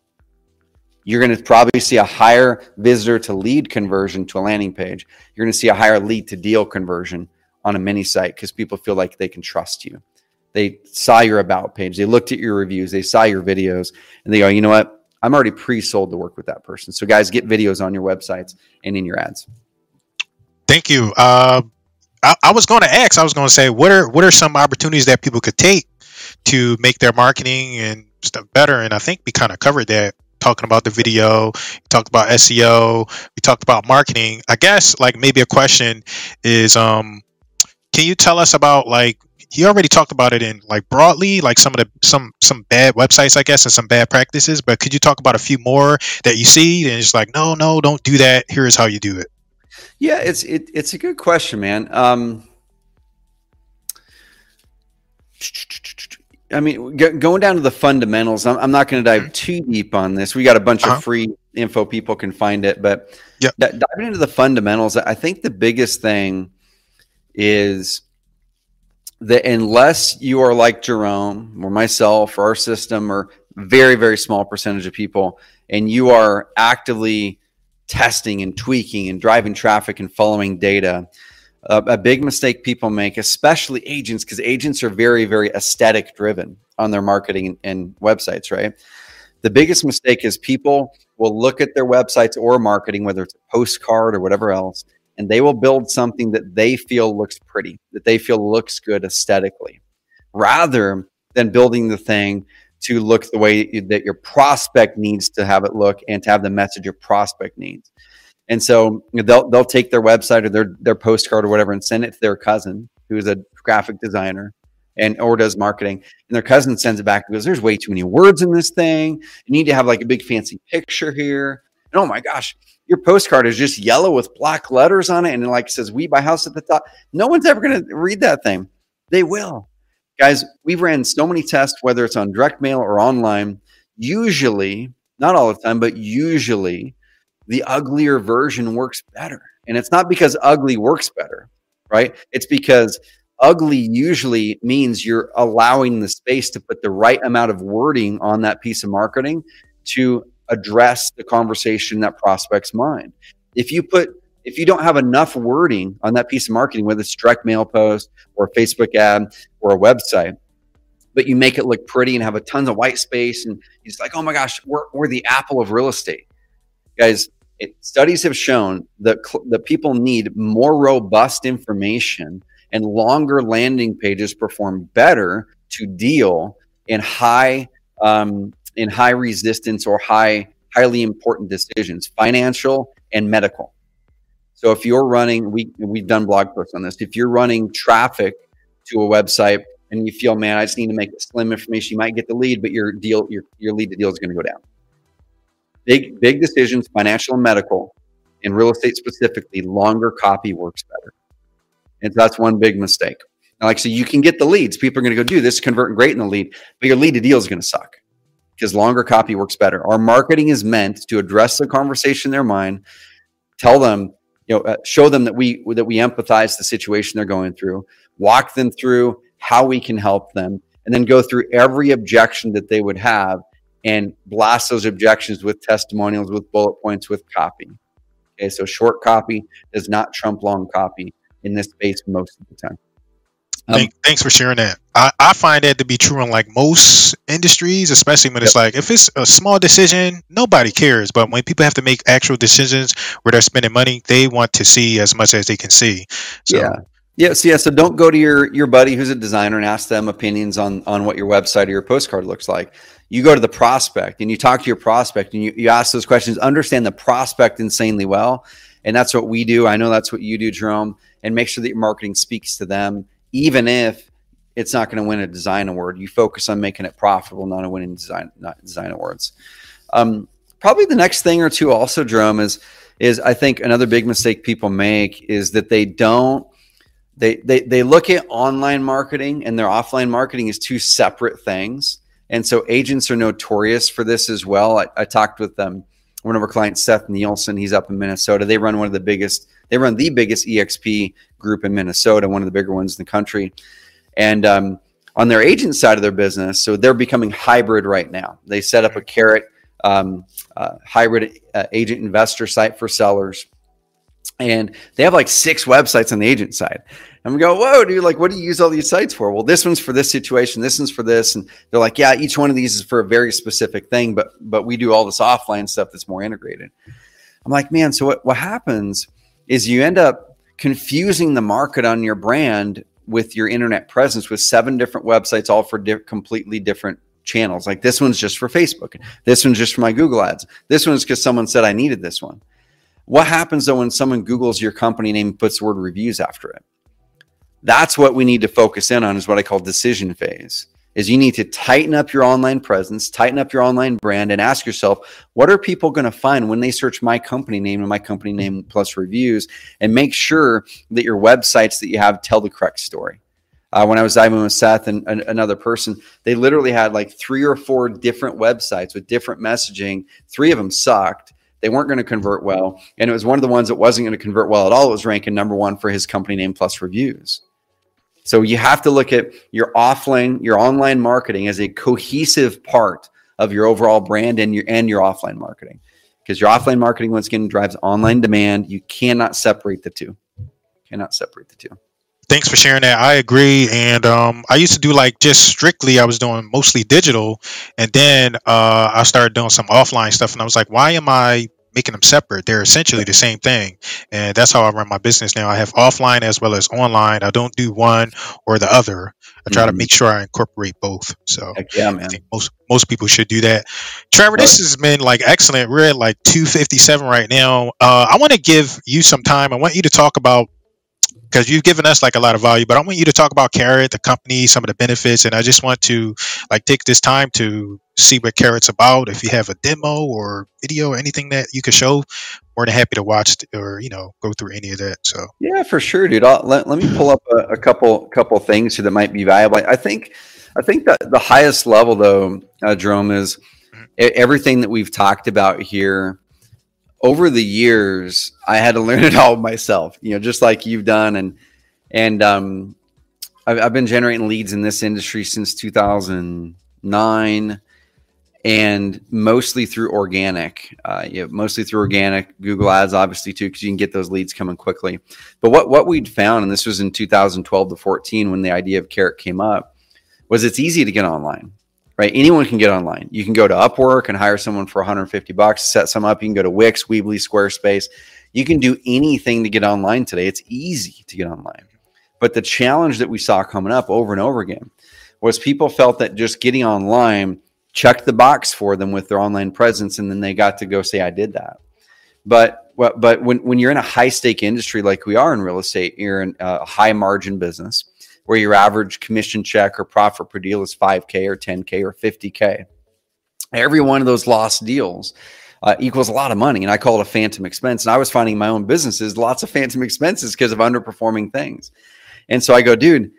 you're going to probably see a higher visitor to lead conversion to a landing page. You're going to see a higher lead to deal conversion on a mini site because people feel like they can trust you. They saw your about page, they looked at your reviews, they saw your videos, and they go, you know what? I'm already pre sold to work with that person. So, guys, get videos on your websites and in your ads.
Thank you. Uh, I, I was going to ask, I was going to say, what are what are some opportunities that people could take to make their marketing and stuff better? And I think we kind of covered that talking about the video, we talked about SEO, we talked about marketing. I guess like maybe a question is um can you tell us about like he already talked about it in like broadly like some of the some some bad websites i guess and some bad practices but could you talk about a few more that you see and it's like no no don't do that here's how you do it
Yeah, it's it, it's a good question, man. Um, I mean, g- going down to the fundamentals, I'm, I'm not going to dive mm-hmm. too deep on this. We got a bunch uh-huh. of free info, people can find it, but
yep.
d- diving into the fundamentals, I think the biggest thing is that unless you are like Jerome or myself or our system or very, very small percentage of people, and you are actively testing and tweaking and driving traffic and following data, a, a big mistake people make, especially agents, because agents are very, very aesthetic driven on their marketing and, and websites, right? The biggest mistake is people will look at their websites or marketing, whether it's a postcard or whatever else, and they will build something that they feel looks pretty, that they feel looks good aesthetically, rather than building the thing to look the way that your prospect needs to have it look and to have the message your prospect needs. And so they'll they'll take their website or their their postcard or whatever and send it to their cousin who is a graphic designer and or does marketing. And their cousin sends it back and goes, "There's way too many words in this thing. You need to have like a big fancy picture here." And oh my gosh, your postcard is just yellow with black letters on it and it like says "We buy house" at the top. No one's ever going to read that thing. They will, guys. We've ran so many tests, whether it's on direct mail or online. Usually, not all the time, but usually the uglier version works better. And it's not because ugly works better, right? It's because ugly usually means you're allowing the space to put the right amount of wording on that piece of marketing to address the conversation that prospect's mind. If you put if you don't have enough wording on that piece of marketing, whether it's direct mail post or a Facebook ad or a website, but you make it look pretty and have a tons of white space and it's like, oh my gosh, we're, we're the apple of real estate guys it, studies have shown that that people need more robust information and longer landing pages perform better to deal in high um, in high resistance or high highly important decisions financial and medical. So if you're running we we've done blog posts on this. If you're running traffic to a website and you feel man i just need to make it slim information you might get the lead but your deal your, your lead to deal is going to go down big big decisions, financial and medical, in real estate specifically, longer copy works better. And so that's one big mistake. Now, like so, you can get the leads. People are going to go do this, converting great in the lead, but your lead to deal is going to suck because longer copy works better. Our marketing is meant to address the conversation in their mind, tell them, you know, uh, show them that we that we empathize the situation they're going through, walk them through how we can help them, and then go through every objection that they would have and blast those objections with testimonials, with bullet points, with copy. Okay, so short copy does not trump long copy in this space most of the time.
Um, Thanks for sharing that. I, I find that to be true in like most industries, especially when it's like if it's a small decision, nobody cares. But when people have to make actual decisions where they're spending money, they want to see as much as they can see.
So, yeah. Yes, yeah. So don't go to your your buddy who's a designer and ask them opinions on on what your website or your postcard looks like you go to the prospect and you talk to your prospect and you, you ask those questions, understand the prospect insanely well. And that's what we do. I know that's what you do, Jerome, and make sure that your marketing speaks to them, even if it's not going to win a design award. You focus on making it profitable, not a winning design, not design awards. Um, probably the next thing or two also, Jerome, is is I think another big mistake people make is that they don't they they they look at online marketing and their offline marketing as two separate things and so agents are notorious for this as well. I, I talked with um, one of our clients, Seth Nielsen. He's up in Minnesota. They run one of the biggest, they run the biggest EXP group in Minnesota, one of the bigger ones in the country. And um, on their agent side of their business, so they're becoming hybrid right now. They set up a carrot um, uh, hybrid uh, agent investor site for sellers. And they have like six websites on the agent side. And we go, whoa, dude, like, what do you use all these sites for? Well, this one's for this situation, this one's for this. And they're like, yeah, each one of these is for a very specific thing, but but we do all this offline stuff that's more integrated. I'm like, man, so what, what happens is you end up confusing the market on your brand with your internet presence with seven different websites, all for di- completely different channels. Like this one's just for Facebook. This one's just for my Google ads. This one's because someone said I needed this one. What happens though when someone Googles your company name and puts the word reviews after it? That's what we need to focus in on is what I call decision phase. is you need to tighten up your online presence, tighten up your online brand, and ask yourself, what are people going to find when they search my company name and my company name plus reviews? And make sure that your websites that you have tell the correct story. Uh, when I was diving with Seth and, and another person, they literally had like three or four different websites with different messaging. Three of them sucked. They weren't going to convert well. And it was one of the ones that wasn't going to convert well at all. It was ranking number one for his company name plus reviews. So you have to look at your offline, your online marketing as a cohesive part of your overall brand and your and your offline marketing. Because your offline marketing once again drives online demand. You cannot separate the two. Cannot separate the two.
Thanks for sharing that. I agree. And um, I used to do like just strictly, I was doing mostly digital. And then uh, I started doing some offline stuff. And I was like, why am I making them separate. They're essentially the same thing. And that's how I run my business now. I have offline as well as online. I don't do one or the other. I try mm-hmm. to make sure I incorporate both. So
Heck yeah, man.
most most people should do that. Trevor, this has been like excellent. We're at like 257 right now. Uh, I want to give you some time. I want you to talk about because you've given us like a lot of value, but I want you to talk about Carrot, the company, some of the benefits, and I just want to like take this time to see what Carrot's about. If you have a demo or video or anything that you could show, more than happy to watch or you know go through any of that. So
yeah, for sure, dude. I'll, let, let me pull up a, a couple couple things here that might be valuable. I think I think that the highest level though, uh, Jerome, is mm-hmm. everything that we've talked about here over the years, I had to learn it all myself, you know, just like you've done. And, and, um, I've, I've been generating leads in this industry since 2009 and mostly through organic, uh, yeah, mostly through organic Google ads, obviously too, because you can get those leads coming quickly. But what, what we'd found, and this was in 2012 to 14, when the idea of Carrot came up was it's easy to get online right? Anyone can get online. You can go to Upwork and hire someone for 150 bucks, set some up. You can go to Wix, Weebly, Squarespace. You can do anything to get online today. It's easy to get online. But the challenge that we saw coming up over and over again was people felt that just getting online checked the box for them with their online presence, and then they got to go say, "I did that." But but when when you're in a high stake industry like we are in real estate, you're in a high margin business where your average commission check or profit per deal is 5K or 10K or 50K. Every one of those lost deals uh, equals a lot of money. And I call it a phantom expense. And I was finding my own businesses lots of phantom expenses because of underperforming things. And so I go, dude,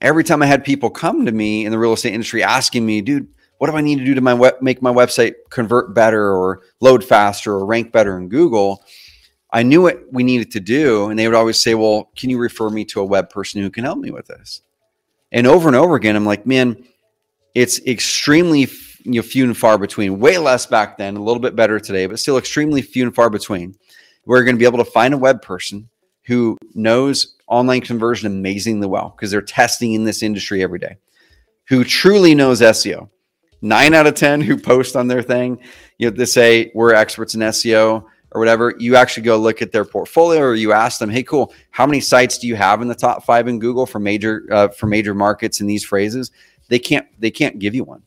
every time I had people come to me in the real estate industry asking me, dude, what do I need to do to my web, make my website convert better or load faster or rank better in Google? I knew what we needed to do. And they would always say, Well, can you refer me to a web person who can help me with this? And over and over again, I'm like, Man, it's extremely you know, few and far between, way less back then, a little bit better today, but still extremely few and far between. We're going to be able to find a web person who knows online conversion amazingly well because they're testing in this industry every day, who truly knows SEO. Nine out of 10 who post on their thing, you know, they say we're experts in SEO or whatever, you actually go look at their portfolio or you ask them, "Hey, cool, how many sites do you have in the top 5 in Google for major uh, for major markets in these phrases?" They can't they can't give you one.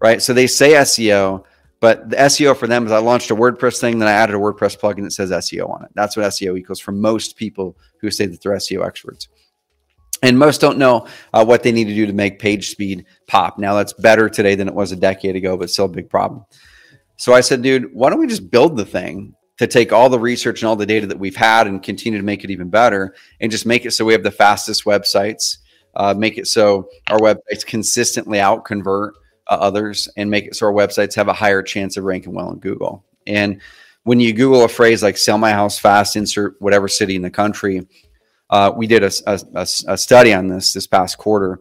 Right? So they say SEO, but the SEO for them is I launched a WordPress thing, then I added a WordPress plugin that says SEO on it. That's what SEO equals for most people who say that they're SEO experts. And most don't know uh, what they need to do to make page speed pop. Now that's better today than it was a decade ago, but still a big problem. So I said, dude, why don't we just build the thing to take all the research and all the data that we've had and continue to make it even better and just make it so we have the fastest websites uh, make it so our websites consistently out convert uh, others and make it so our websites have a higher chance of ranking well in google and when you google a phrase like sell my house fast insert whatever city in the country uh, we did a, a, a study on this this past quarter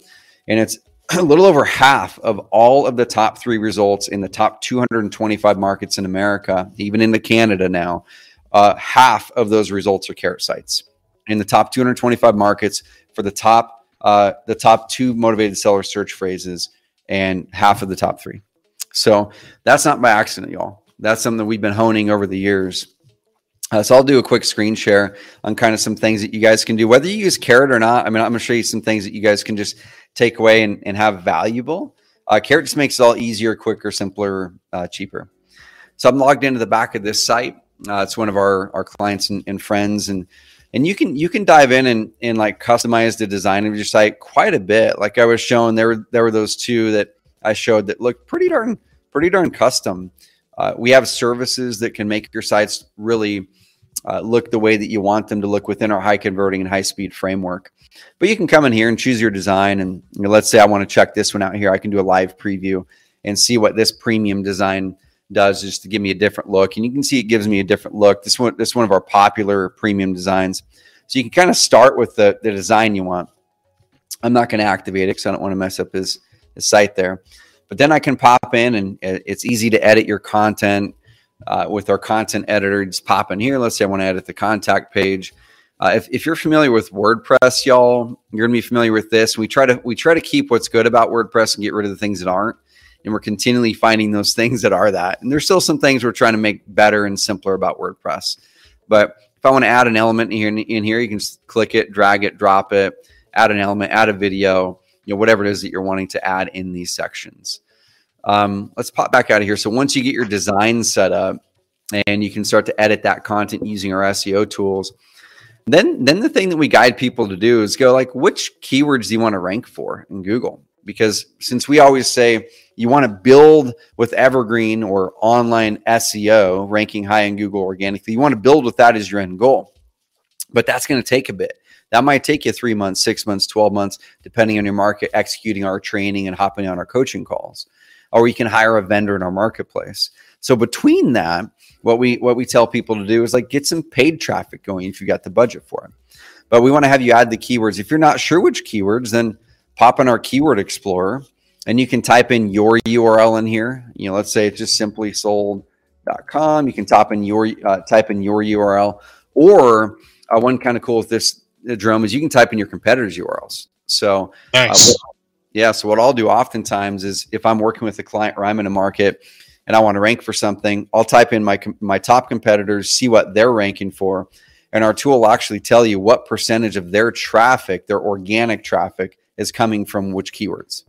and it's a little over half of all of the top three results in the top 225 markets in America, even into Canada now, uh, half of those results are carrot sites in the top 225 markets for the top uh, the top two motivated seller search phrases and half of the top three. So that's not by accident, y'all. That's something that we've been honing over the years. Uh, so I'll do a quick screen share on kind of some things that you guys can do, whether you use Carrot or not. I mean, I'm going to show you some things that you guys can just take away and, and have valuable. Uh, Carrot just makes it all easier, quicker, simpler, uh, cheaper. So I'm logged into the back of this site. Uh, it's one of our, our clients and, and friends. And and you can you can dive in and, and like customize the design of your site quite a bit. Like I was showing, there were there were those two that I showed that look pretty darn pretty darn custom. Uh, we have services that can make your sites really uh, look the way that you want them to look within our high converting and high speed framework. But you can come in here and choose your design. And you know, let's say I want to check this one out here. I can do a live preview and see what this premium design does just to give me a different look. And you can see it gives me a different look. This one, this one of our popular premium designs. So you can kind of start with the, the design you want. I'm not going to activate it because I don't want to mess up his, his site there. But then I can pop in and it's easy to edit your content uh, with our content editor. Just pop in here. Let's say I want to edit the contact page. Uh, if, if you're familiar with WordPress, y'all, you're gonna be familiar with this. We try to we try to keep what's good about WordPress and get rid of the things that aren't. And we're continually finding those things that are that. And there's still some things we're trying to make better and simpler about WordPress. But if I want to add an element in here, in here, you can just click it, drag it, drop it, add an element, add a video, you know, whatever it is that you're wanting to add in these sections. Um, let's pop back out of here. So once you get your design set up and you can start to edit that content using our SEO tools, then then the thing that we guide people to do is go like, which keywords do you want to rank for in Google? Because since we always say you want to build with evergreen or online SEO, ranking high in Google organically, you want to build with that as your end goal. But that's going to take a bit. That might take you three months, six months, 12 months, depending on your market, executing our training and hopping on our coaching calls or you can hire a vendor in our marketplace. So between that, what we what we tell people to do is like get some paid traffic going if you got the budget for it. But we want to have you add the keywords. If you're not sure which keywords, then pop in our keyword explorer and you can type in your URL in here. You know, let's say it's just simply sold.com. You can type in your uh, type in your URL or uh, one kind of cool with this Jerome is you can type in your competitors' URLs. So uh, nice. uh, yeah. So what I'll do oftentimes is if I'm working with a client or I'm in a market and I want to rank for something, I'll type in my my top competitors, see what they're ranking for, and our tool will actually tell you what percentage of their traffic, their organic traffic, is coming from which keywords.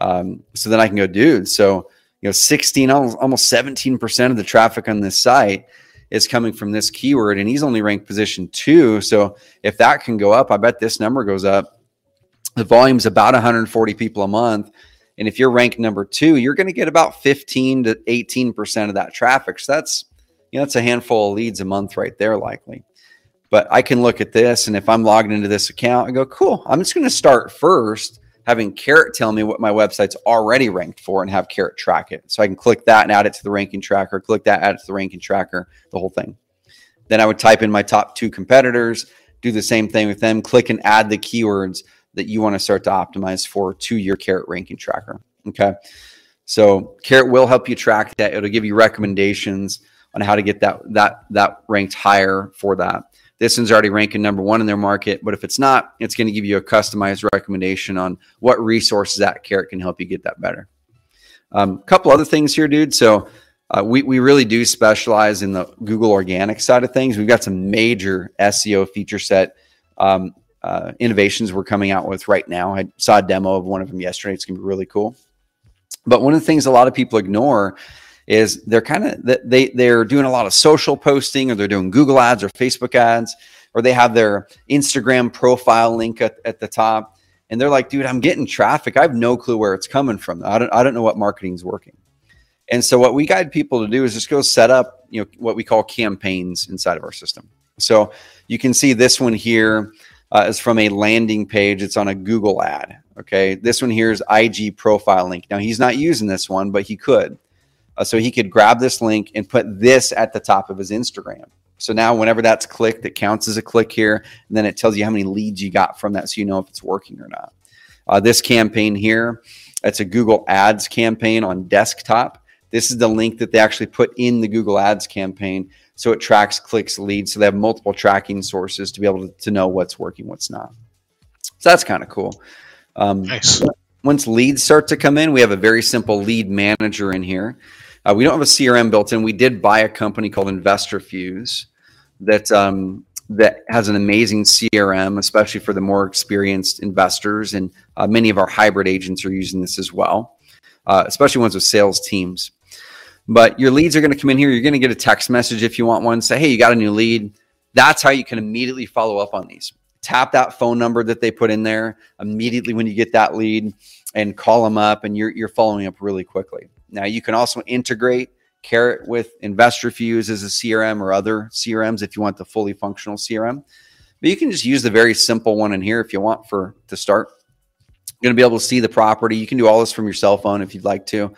Um, so then I can go, dude. So you know, 16, almost 17% of the traffic on this site is coming from this keyword, and he's only ranked position two. So if that can go up, I bet this number goes up the volume's about 140 people a month. And if you're ranked number two, you're going to get about 15 to 18% of that traffic. So that's, you know, that's a handful of leads a month right there, likely. But I can look at this, and if I'm logged into this account, I go, cool, I'm just going to start first having Carrot tell me what my website's already ranked for and have Carrot track it. So I can click that and add it to the ranking tracker, click that, add it to the ranking tracker, the whole thing. Then I would type in my top two competitors, do the same thing with them, click and add the keywords that you want to start to optimize for to your carrot ranking tracker. Okay. So carrot will help you track that. It'll give you recommendations on how to get that that that ranked higher for that. This one's already ranking number one in their market, but if it's not, it's going to give you a customized recommendation on what resources that carrot can help you get that better. A um, couple other things here, dude. So uh, we, we really do specialize in the Google organic side of things. We've got some major SEO feature set um, uh, innovations we're coming out with right now. I saw a demo of one of them yesterday. It's going to be really cool. But one of the things a lot of people ignore is they're kind of they they're doing a lot of social posting or they're doing Google ads or Facebook ads or they have their Instagram profile link at, at the top and they're like, dude, I'm getting traffic. I have no clue where it's coming from. I don't I don't know what marketing is working. And so what we guide people to do is just go set up, you know, what we call campaigns inside of our system. So you can see this one here uh, is from a landing page. It's on a Google ad. Okay. This one here is IG profile link. Now he's not using this one, but he could. Uh, so he could grab this link and put this at the top of his Instagram. So now whenever that's clicked, it counts as a click here. And then it tells you how many leads you got from that. So you know if it's working or not. Uh, this campaign here, it's a Google Ads campaign on desktop. This is the link that they actually put in the Google Ads campaign so it tracks clicks, leads. So they have multiple tracking sources to be able to, to know what's working, what's not. So that's kind of cool. Um, nice. Once leads start to come in, we have a very simple lead manager in here. Uh, we don't have a CRM built in. We did buy a company called InvestorFuse that um, that has an amazing CRM, especially for the more experienced investors. And uh, many of our hybrid agents are using this as well, uh, especially ones with sales teams. But your leads are going to come in here. You're going to get a text message if you want one. Say, hey, you got a new lead. That's how you can immediately follow up on these. Tap that phone number that they put in there immediately when you get that lead and call them up, and you're, you're following up really quickly. Now, you can also integrate Carrot with InvestorFuse as a CRM or other CRMs if you want the fully functional CRM. But you can just use the very simple one in here if you want for to start. You're going to be able to see the property. You can do all this from your cell phone if you'd like to.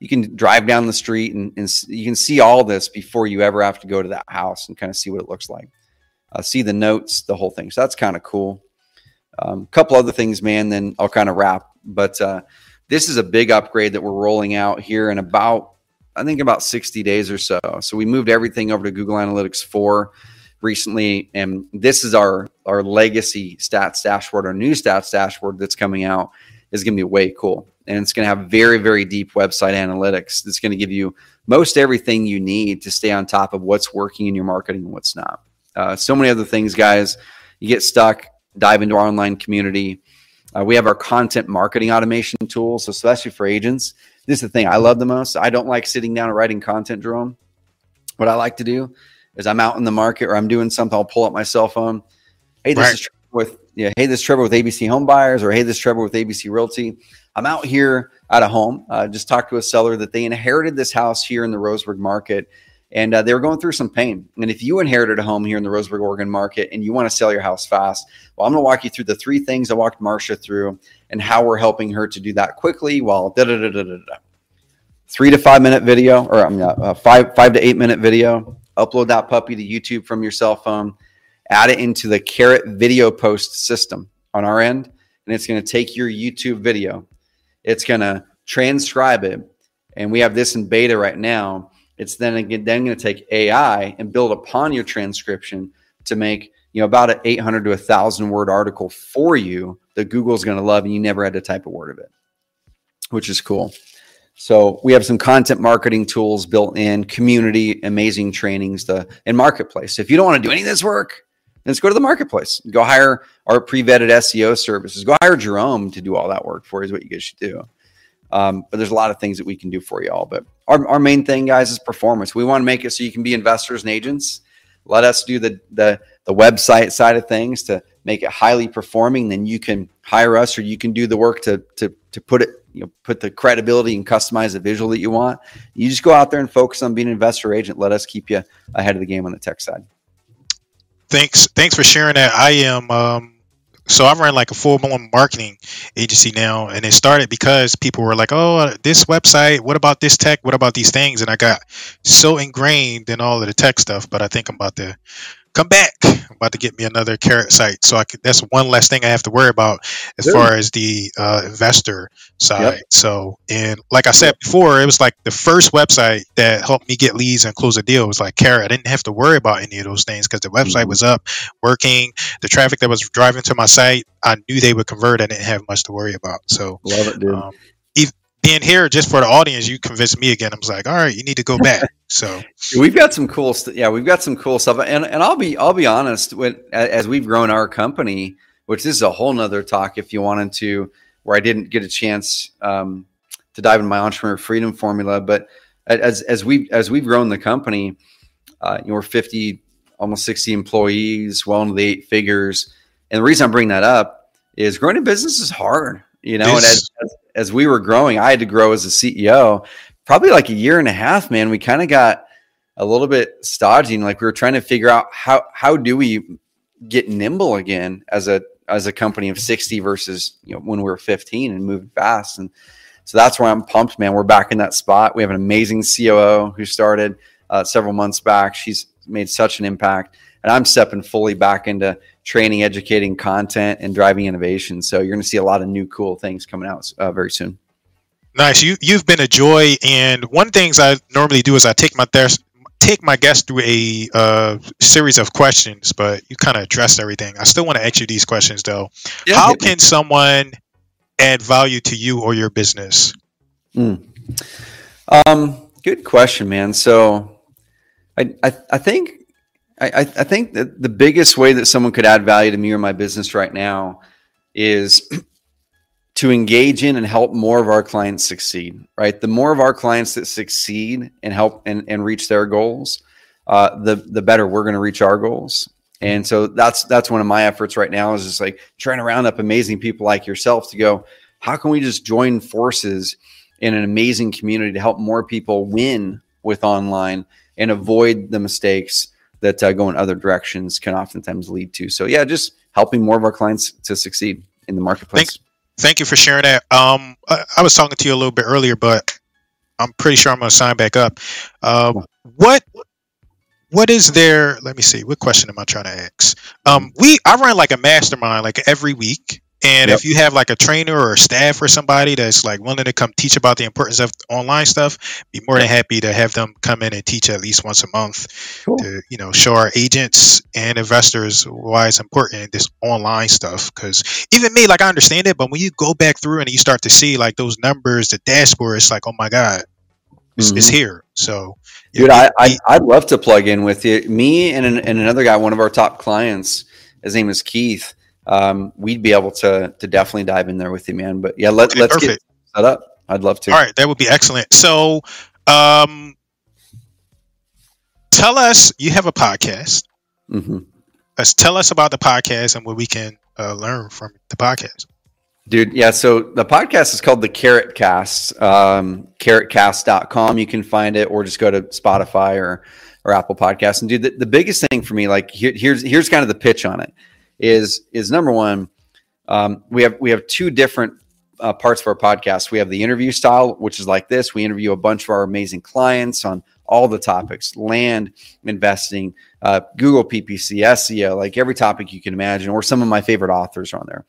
You can drive down the street and, and you can see all this before you ever have to go to that house and kind of see what it looks like. Uh, see the notes, the whole thing. So that's kind of cool. A um, couple other things, man. Then I'll kind of wrap. But uh, this is a big upgrade that we're rolling out here in about, I think, about 60 days or so. So we moved everything over to Google Analytics 4 recently, and this is our our legacy stats dashboard, our new stats dashboard that's coming out is going to be way cool, and it's going to have very very deep website analytics. it's going to give you most everything you need to stay on top of what's working in your marketing and what's not. Uh, so many other things, guys. You get stuck, dive into our online community. Uh, we have our content marketing automation tools, so especially for agents. This is the thing I love the most. I don't like sitting down and writing content, Jerome. What I like to do is I'm out in the market or I'm doing something, I'll pull up my cell phone. Hey, this right. is with yeah. Hey, this is Trevor with ABC Home Buyers, or hey, this is Trevor with ABC Realty. I'm out here at a home. Uh, just talked to a seller that they inherited this house here in the Roseburg market, and uh, they were going through some pain. And if you inherited a home here in the Roseburg, Oregon market, and you want to sell your house fast, well, I'm going to walk you through the three things I walked Marcia through, and how we're helping her to do that quickly while da da da da da. da. Three to five minute video, or I mean, uh, five five to eight minute video upload that puppy to YouTube from your cell phone, add it into the Carrot video post system on our end, and it's going to take your YouTube video. It's going to transcribe it, and we have this in beta right now. It's then again then going to take AI and build upon your transcription to make you know about an 800 to a thousand word article for you that Google's going to love, and you never had to type a word of it, which is cool. So we have some content marketing tools built in, community, amazing trainings, the and marketplace. If you don't want to do any of this work, let's go to the marketplace. Go hire our pre-vetted SEO services. Go hire Jerome to do all that work for you. Is what you guys should do. Um, but there's a lot of things that we can do for you all. But our, our main thing, guys, is performance. We want to make it so you can be investors and agents. Let us do the the the website side of things to make it highly performing. Then you can hire us, or you can do the work to to to put it you know put the credibility and customize the visual that you want. You just go out there and focus on being an investor agent. Let us keep you ahead of the game on the tech side.
Thanks, thanks for sharing that. I am um, so I run like a full blown marketing agency now, and it started because people were like, "Oh, this website. What about this tech? What about these things?" And I got so ingrained in all of the tech stuff. But I think I'm about to come back. I'm about to get me another carrot site. So I could, that's one less thing I have to worry about as far as the uh, investor side. Yep. So, and like I said before, it was like the first website that helped me get leads and close a deal was like Carrot. I didn't have to worry about any of those things because the website mm-hmm. was up, working. The traffic that was driving to my site, I knew they would convert. I didn't have much to worry about. So,
love it, dude. Um,
being here just for the audience, you convinced me again. I was like, all right, you need to go back. So
we've got some cool stuff. Yeah, we've got some cool stuff. And and I'll be I'll be honest, with as we've grown our company, which this is a whole nother talk if you wanted to, where I didn't get a chance um, to dive into my entrepreneur freedom formula. But as as we as we've grown the company, uh, you know, we're 50, almost 60 employees, well into the eight figures. And the reason I'm bringing that up is growing a business is hard you know, this, and as, as, as we were growing, I had to grow as a CEO. Probably like a year and a half, man. We kind of got a little bit stodgy, and like we were trying to figure out how how do we get nimble again as a as a company of 60 versus you know when we were 15 and moved fast and so that's why i'm pumped man we're back in that spot we have an amazing coo who started uh, several months back she's made such an impact and i'm stepping fully back into training, educating, content, and driving innovation. So you're going to see a lot of new cool things coming out uh, very soon.
Nice. You you've been a joy, and one things I normally do is I take my take my guests through a uh, series of questions, but you kind of addressed everything. I still want to ask you these questions though. Yeah, How can me. someone add value to you or your business?
Mm. Um, good question, man. So I, I, I think I, I think that the biggest way that someone could add value to me or my business right now is to engage in and help more of our clients succeed, right? The more of our clients that succeed and help and, and reach their goals, uh, the the better we're going to reach our goals. And so that's that's one of my efforts right now is just like trying to round up amazing people like yourself to go. How can we just join forces in an amazing community to help more people win with online and avoid the mistakes that uh, go in other directions can oftentimes lead to. So yeah, just helping more of our clients to succeed in the marketplace.
Thank, thank you for sharing that. Um, I, I, was talking to you a little bit earlier, but I'm pretty sure I'm going to sign back up. Uh, what what is there? Let me see. What question am I trying to ask? Um, we I run like a mastermind like every week, and yep. if you have like a trainer or a staff or somebody that's like willing to come teach about the importance of online stuff, be more than happy to have them come in and teach at least once a month cool. to you know show our agents and investors why it's important this online stuff. Because even me, like I understand it, but when you go back through and you start to see like those numbers, the dashboard, it's like oh my god, it's, mm-hmm. it's here. So,
dude, I, I I'd love to plug in with you. Me and an, and another guy, one of our top clients, his name is Keith um, we'd be able to to definitely dive in there with you, man. But yeah, let, okay, let's perfect. get set up. I'd love to.
All right, that would be excellent. So, um, tell us you have a podcast. Mm-hmm. Let's tell us about the podcast and what we can uh, learn from the podcast.
Dude, yeah. So the podcast is called the Carrot Cast, um, carrotcast.com. You can find it or just go to Spotify or, or Apple Podcasts. And dude, the, the biggest thing for me, like here, here's, here's kind of the pitch on it is is number one, um, we have we have two different uh, parts of our podcast. We have the interview style, which is like this. We interview a bunch of our amazing clients on all the topics: land, investing, uh, Google PPC, SEO, like every topic you can imagine. Or some of my favorite authors are on there.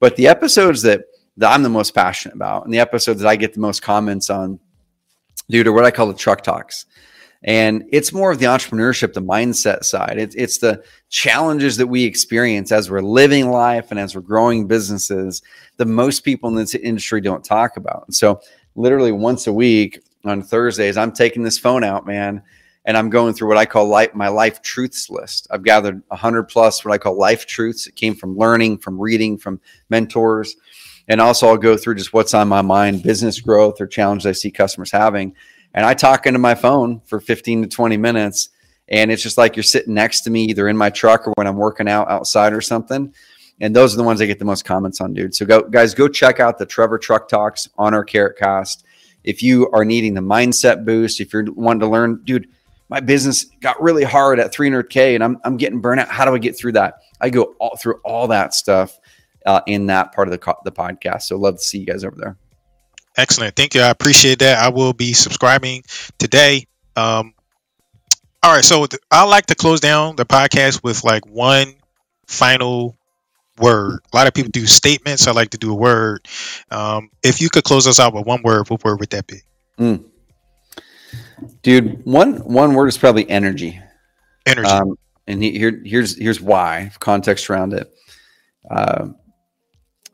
But the episodes that that I'm the most passionate about, and the episodes that I get the most comments on, due to what I call the truck talks. And it's more of the entrepreneurship, the mindset side. It's, it's the challenges that we experience as we're living life and as we're growing businesses that most people in this industry don't talk about. And so, literally once a week on Thursdays, I'm taking this phone out, man, and I'm going through what I call life, my life truths list. I've gathered 100 plus what I call life truths. It came from learning, from reading, from mentors. And also, I'll go through just what's on my mind, business growth or challenges I see customers having and I talk into my phone for 15 to 20 minutes. And it's just like you're sitting next to me, either in my truck or when I'm working out outside or something. And those are the ones I get the most comments on, dude. So go, guys, go check out the Trevor Truck Talks on our Carrot Cast. If you are needing the mindset boost, if you're wanting to learn, dude, my business got really hard at 300k and I'm, I'm getting burnout. How do I get through that? I go all through all that stuff uh, in that part of the, the podcast. So love to see you guys over there.
Excellent. Thank you. I appreciate that. I will be subscribing today. Um, all right. So th- I like to close down the podcast with like one final word. A lot of people do statements. I like to do a word. Um, if you could close us out with one word, what word would that be? Mm.
Dude, one one word is probably energy.
Energy. Um,
and he, here, here's here's why context around it. Uh,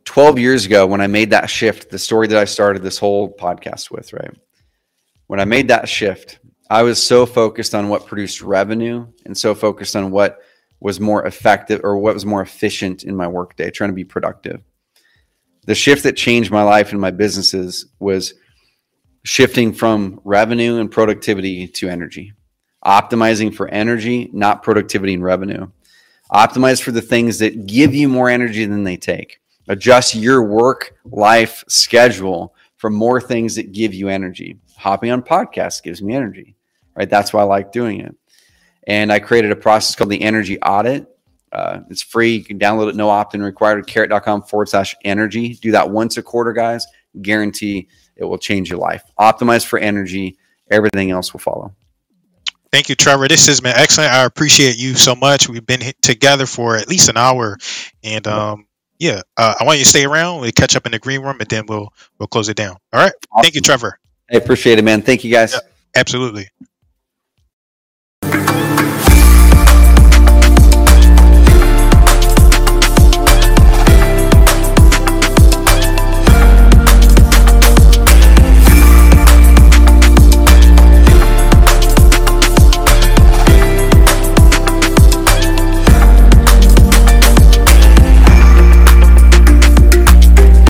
12 years ago when I made that shift, the story that I started this whole podcast with, right? When I made that shift, I was so focused on what produced revenue and so focused on what was more effective or what was more efficient in my workday, trying to be productive. The shift that changed my life and my businesses was shifting from revenue and productivity to energy, optimizing for energy, not productivity and revenue. Optimize for the things that give you more energy than they take adjust your work life schedule for more things that give you energy. Hopping on podcasts gives me energy, right? That's why I like doing it. And I created a process called the energy audit. Uh, it's free. You can download it, no opt in required, at carrot.com forward slash energy. Do that once a quarter, guys. Guarantee it will change your life. Optimize for energy. Everything else will follow.
Thank you, Trevor. This has been excellent. I appreciate you so much. We've been together for at least an hour, and um, yeah, uh, I want you to stay around. We catch up in the green room, and then we'll we'll close it down. All right. Awesome. Thank you, Trevor.
I appreciate it, man. Thank you, guys. Yeah,
absolutely.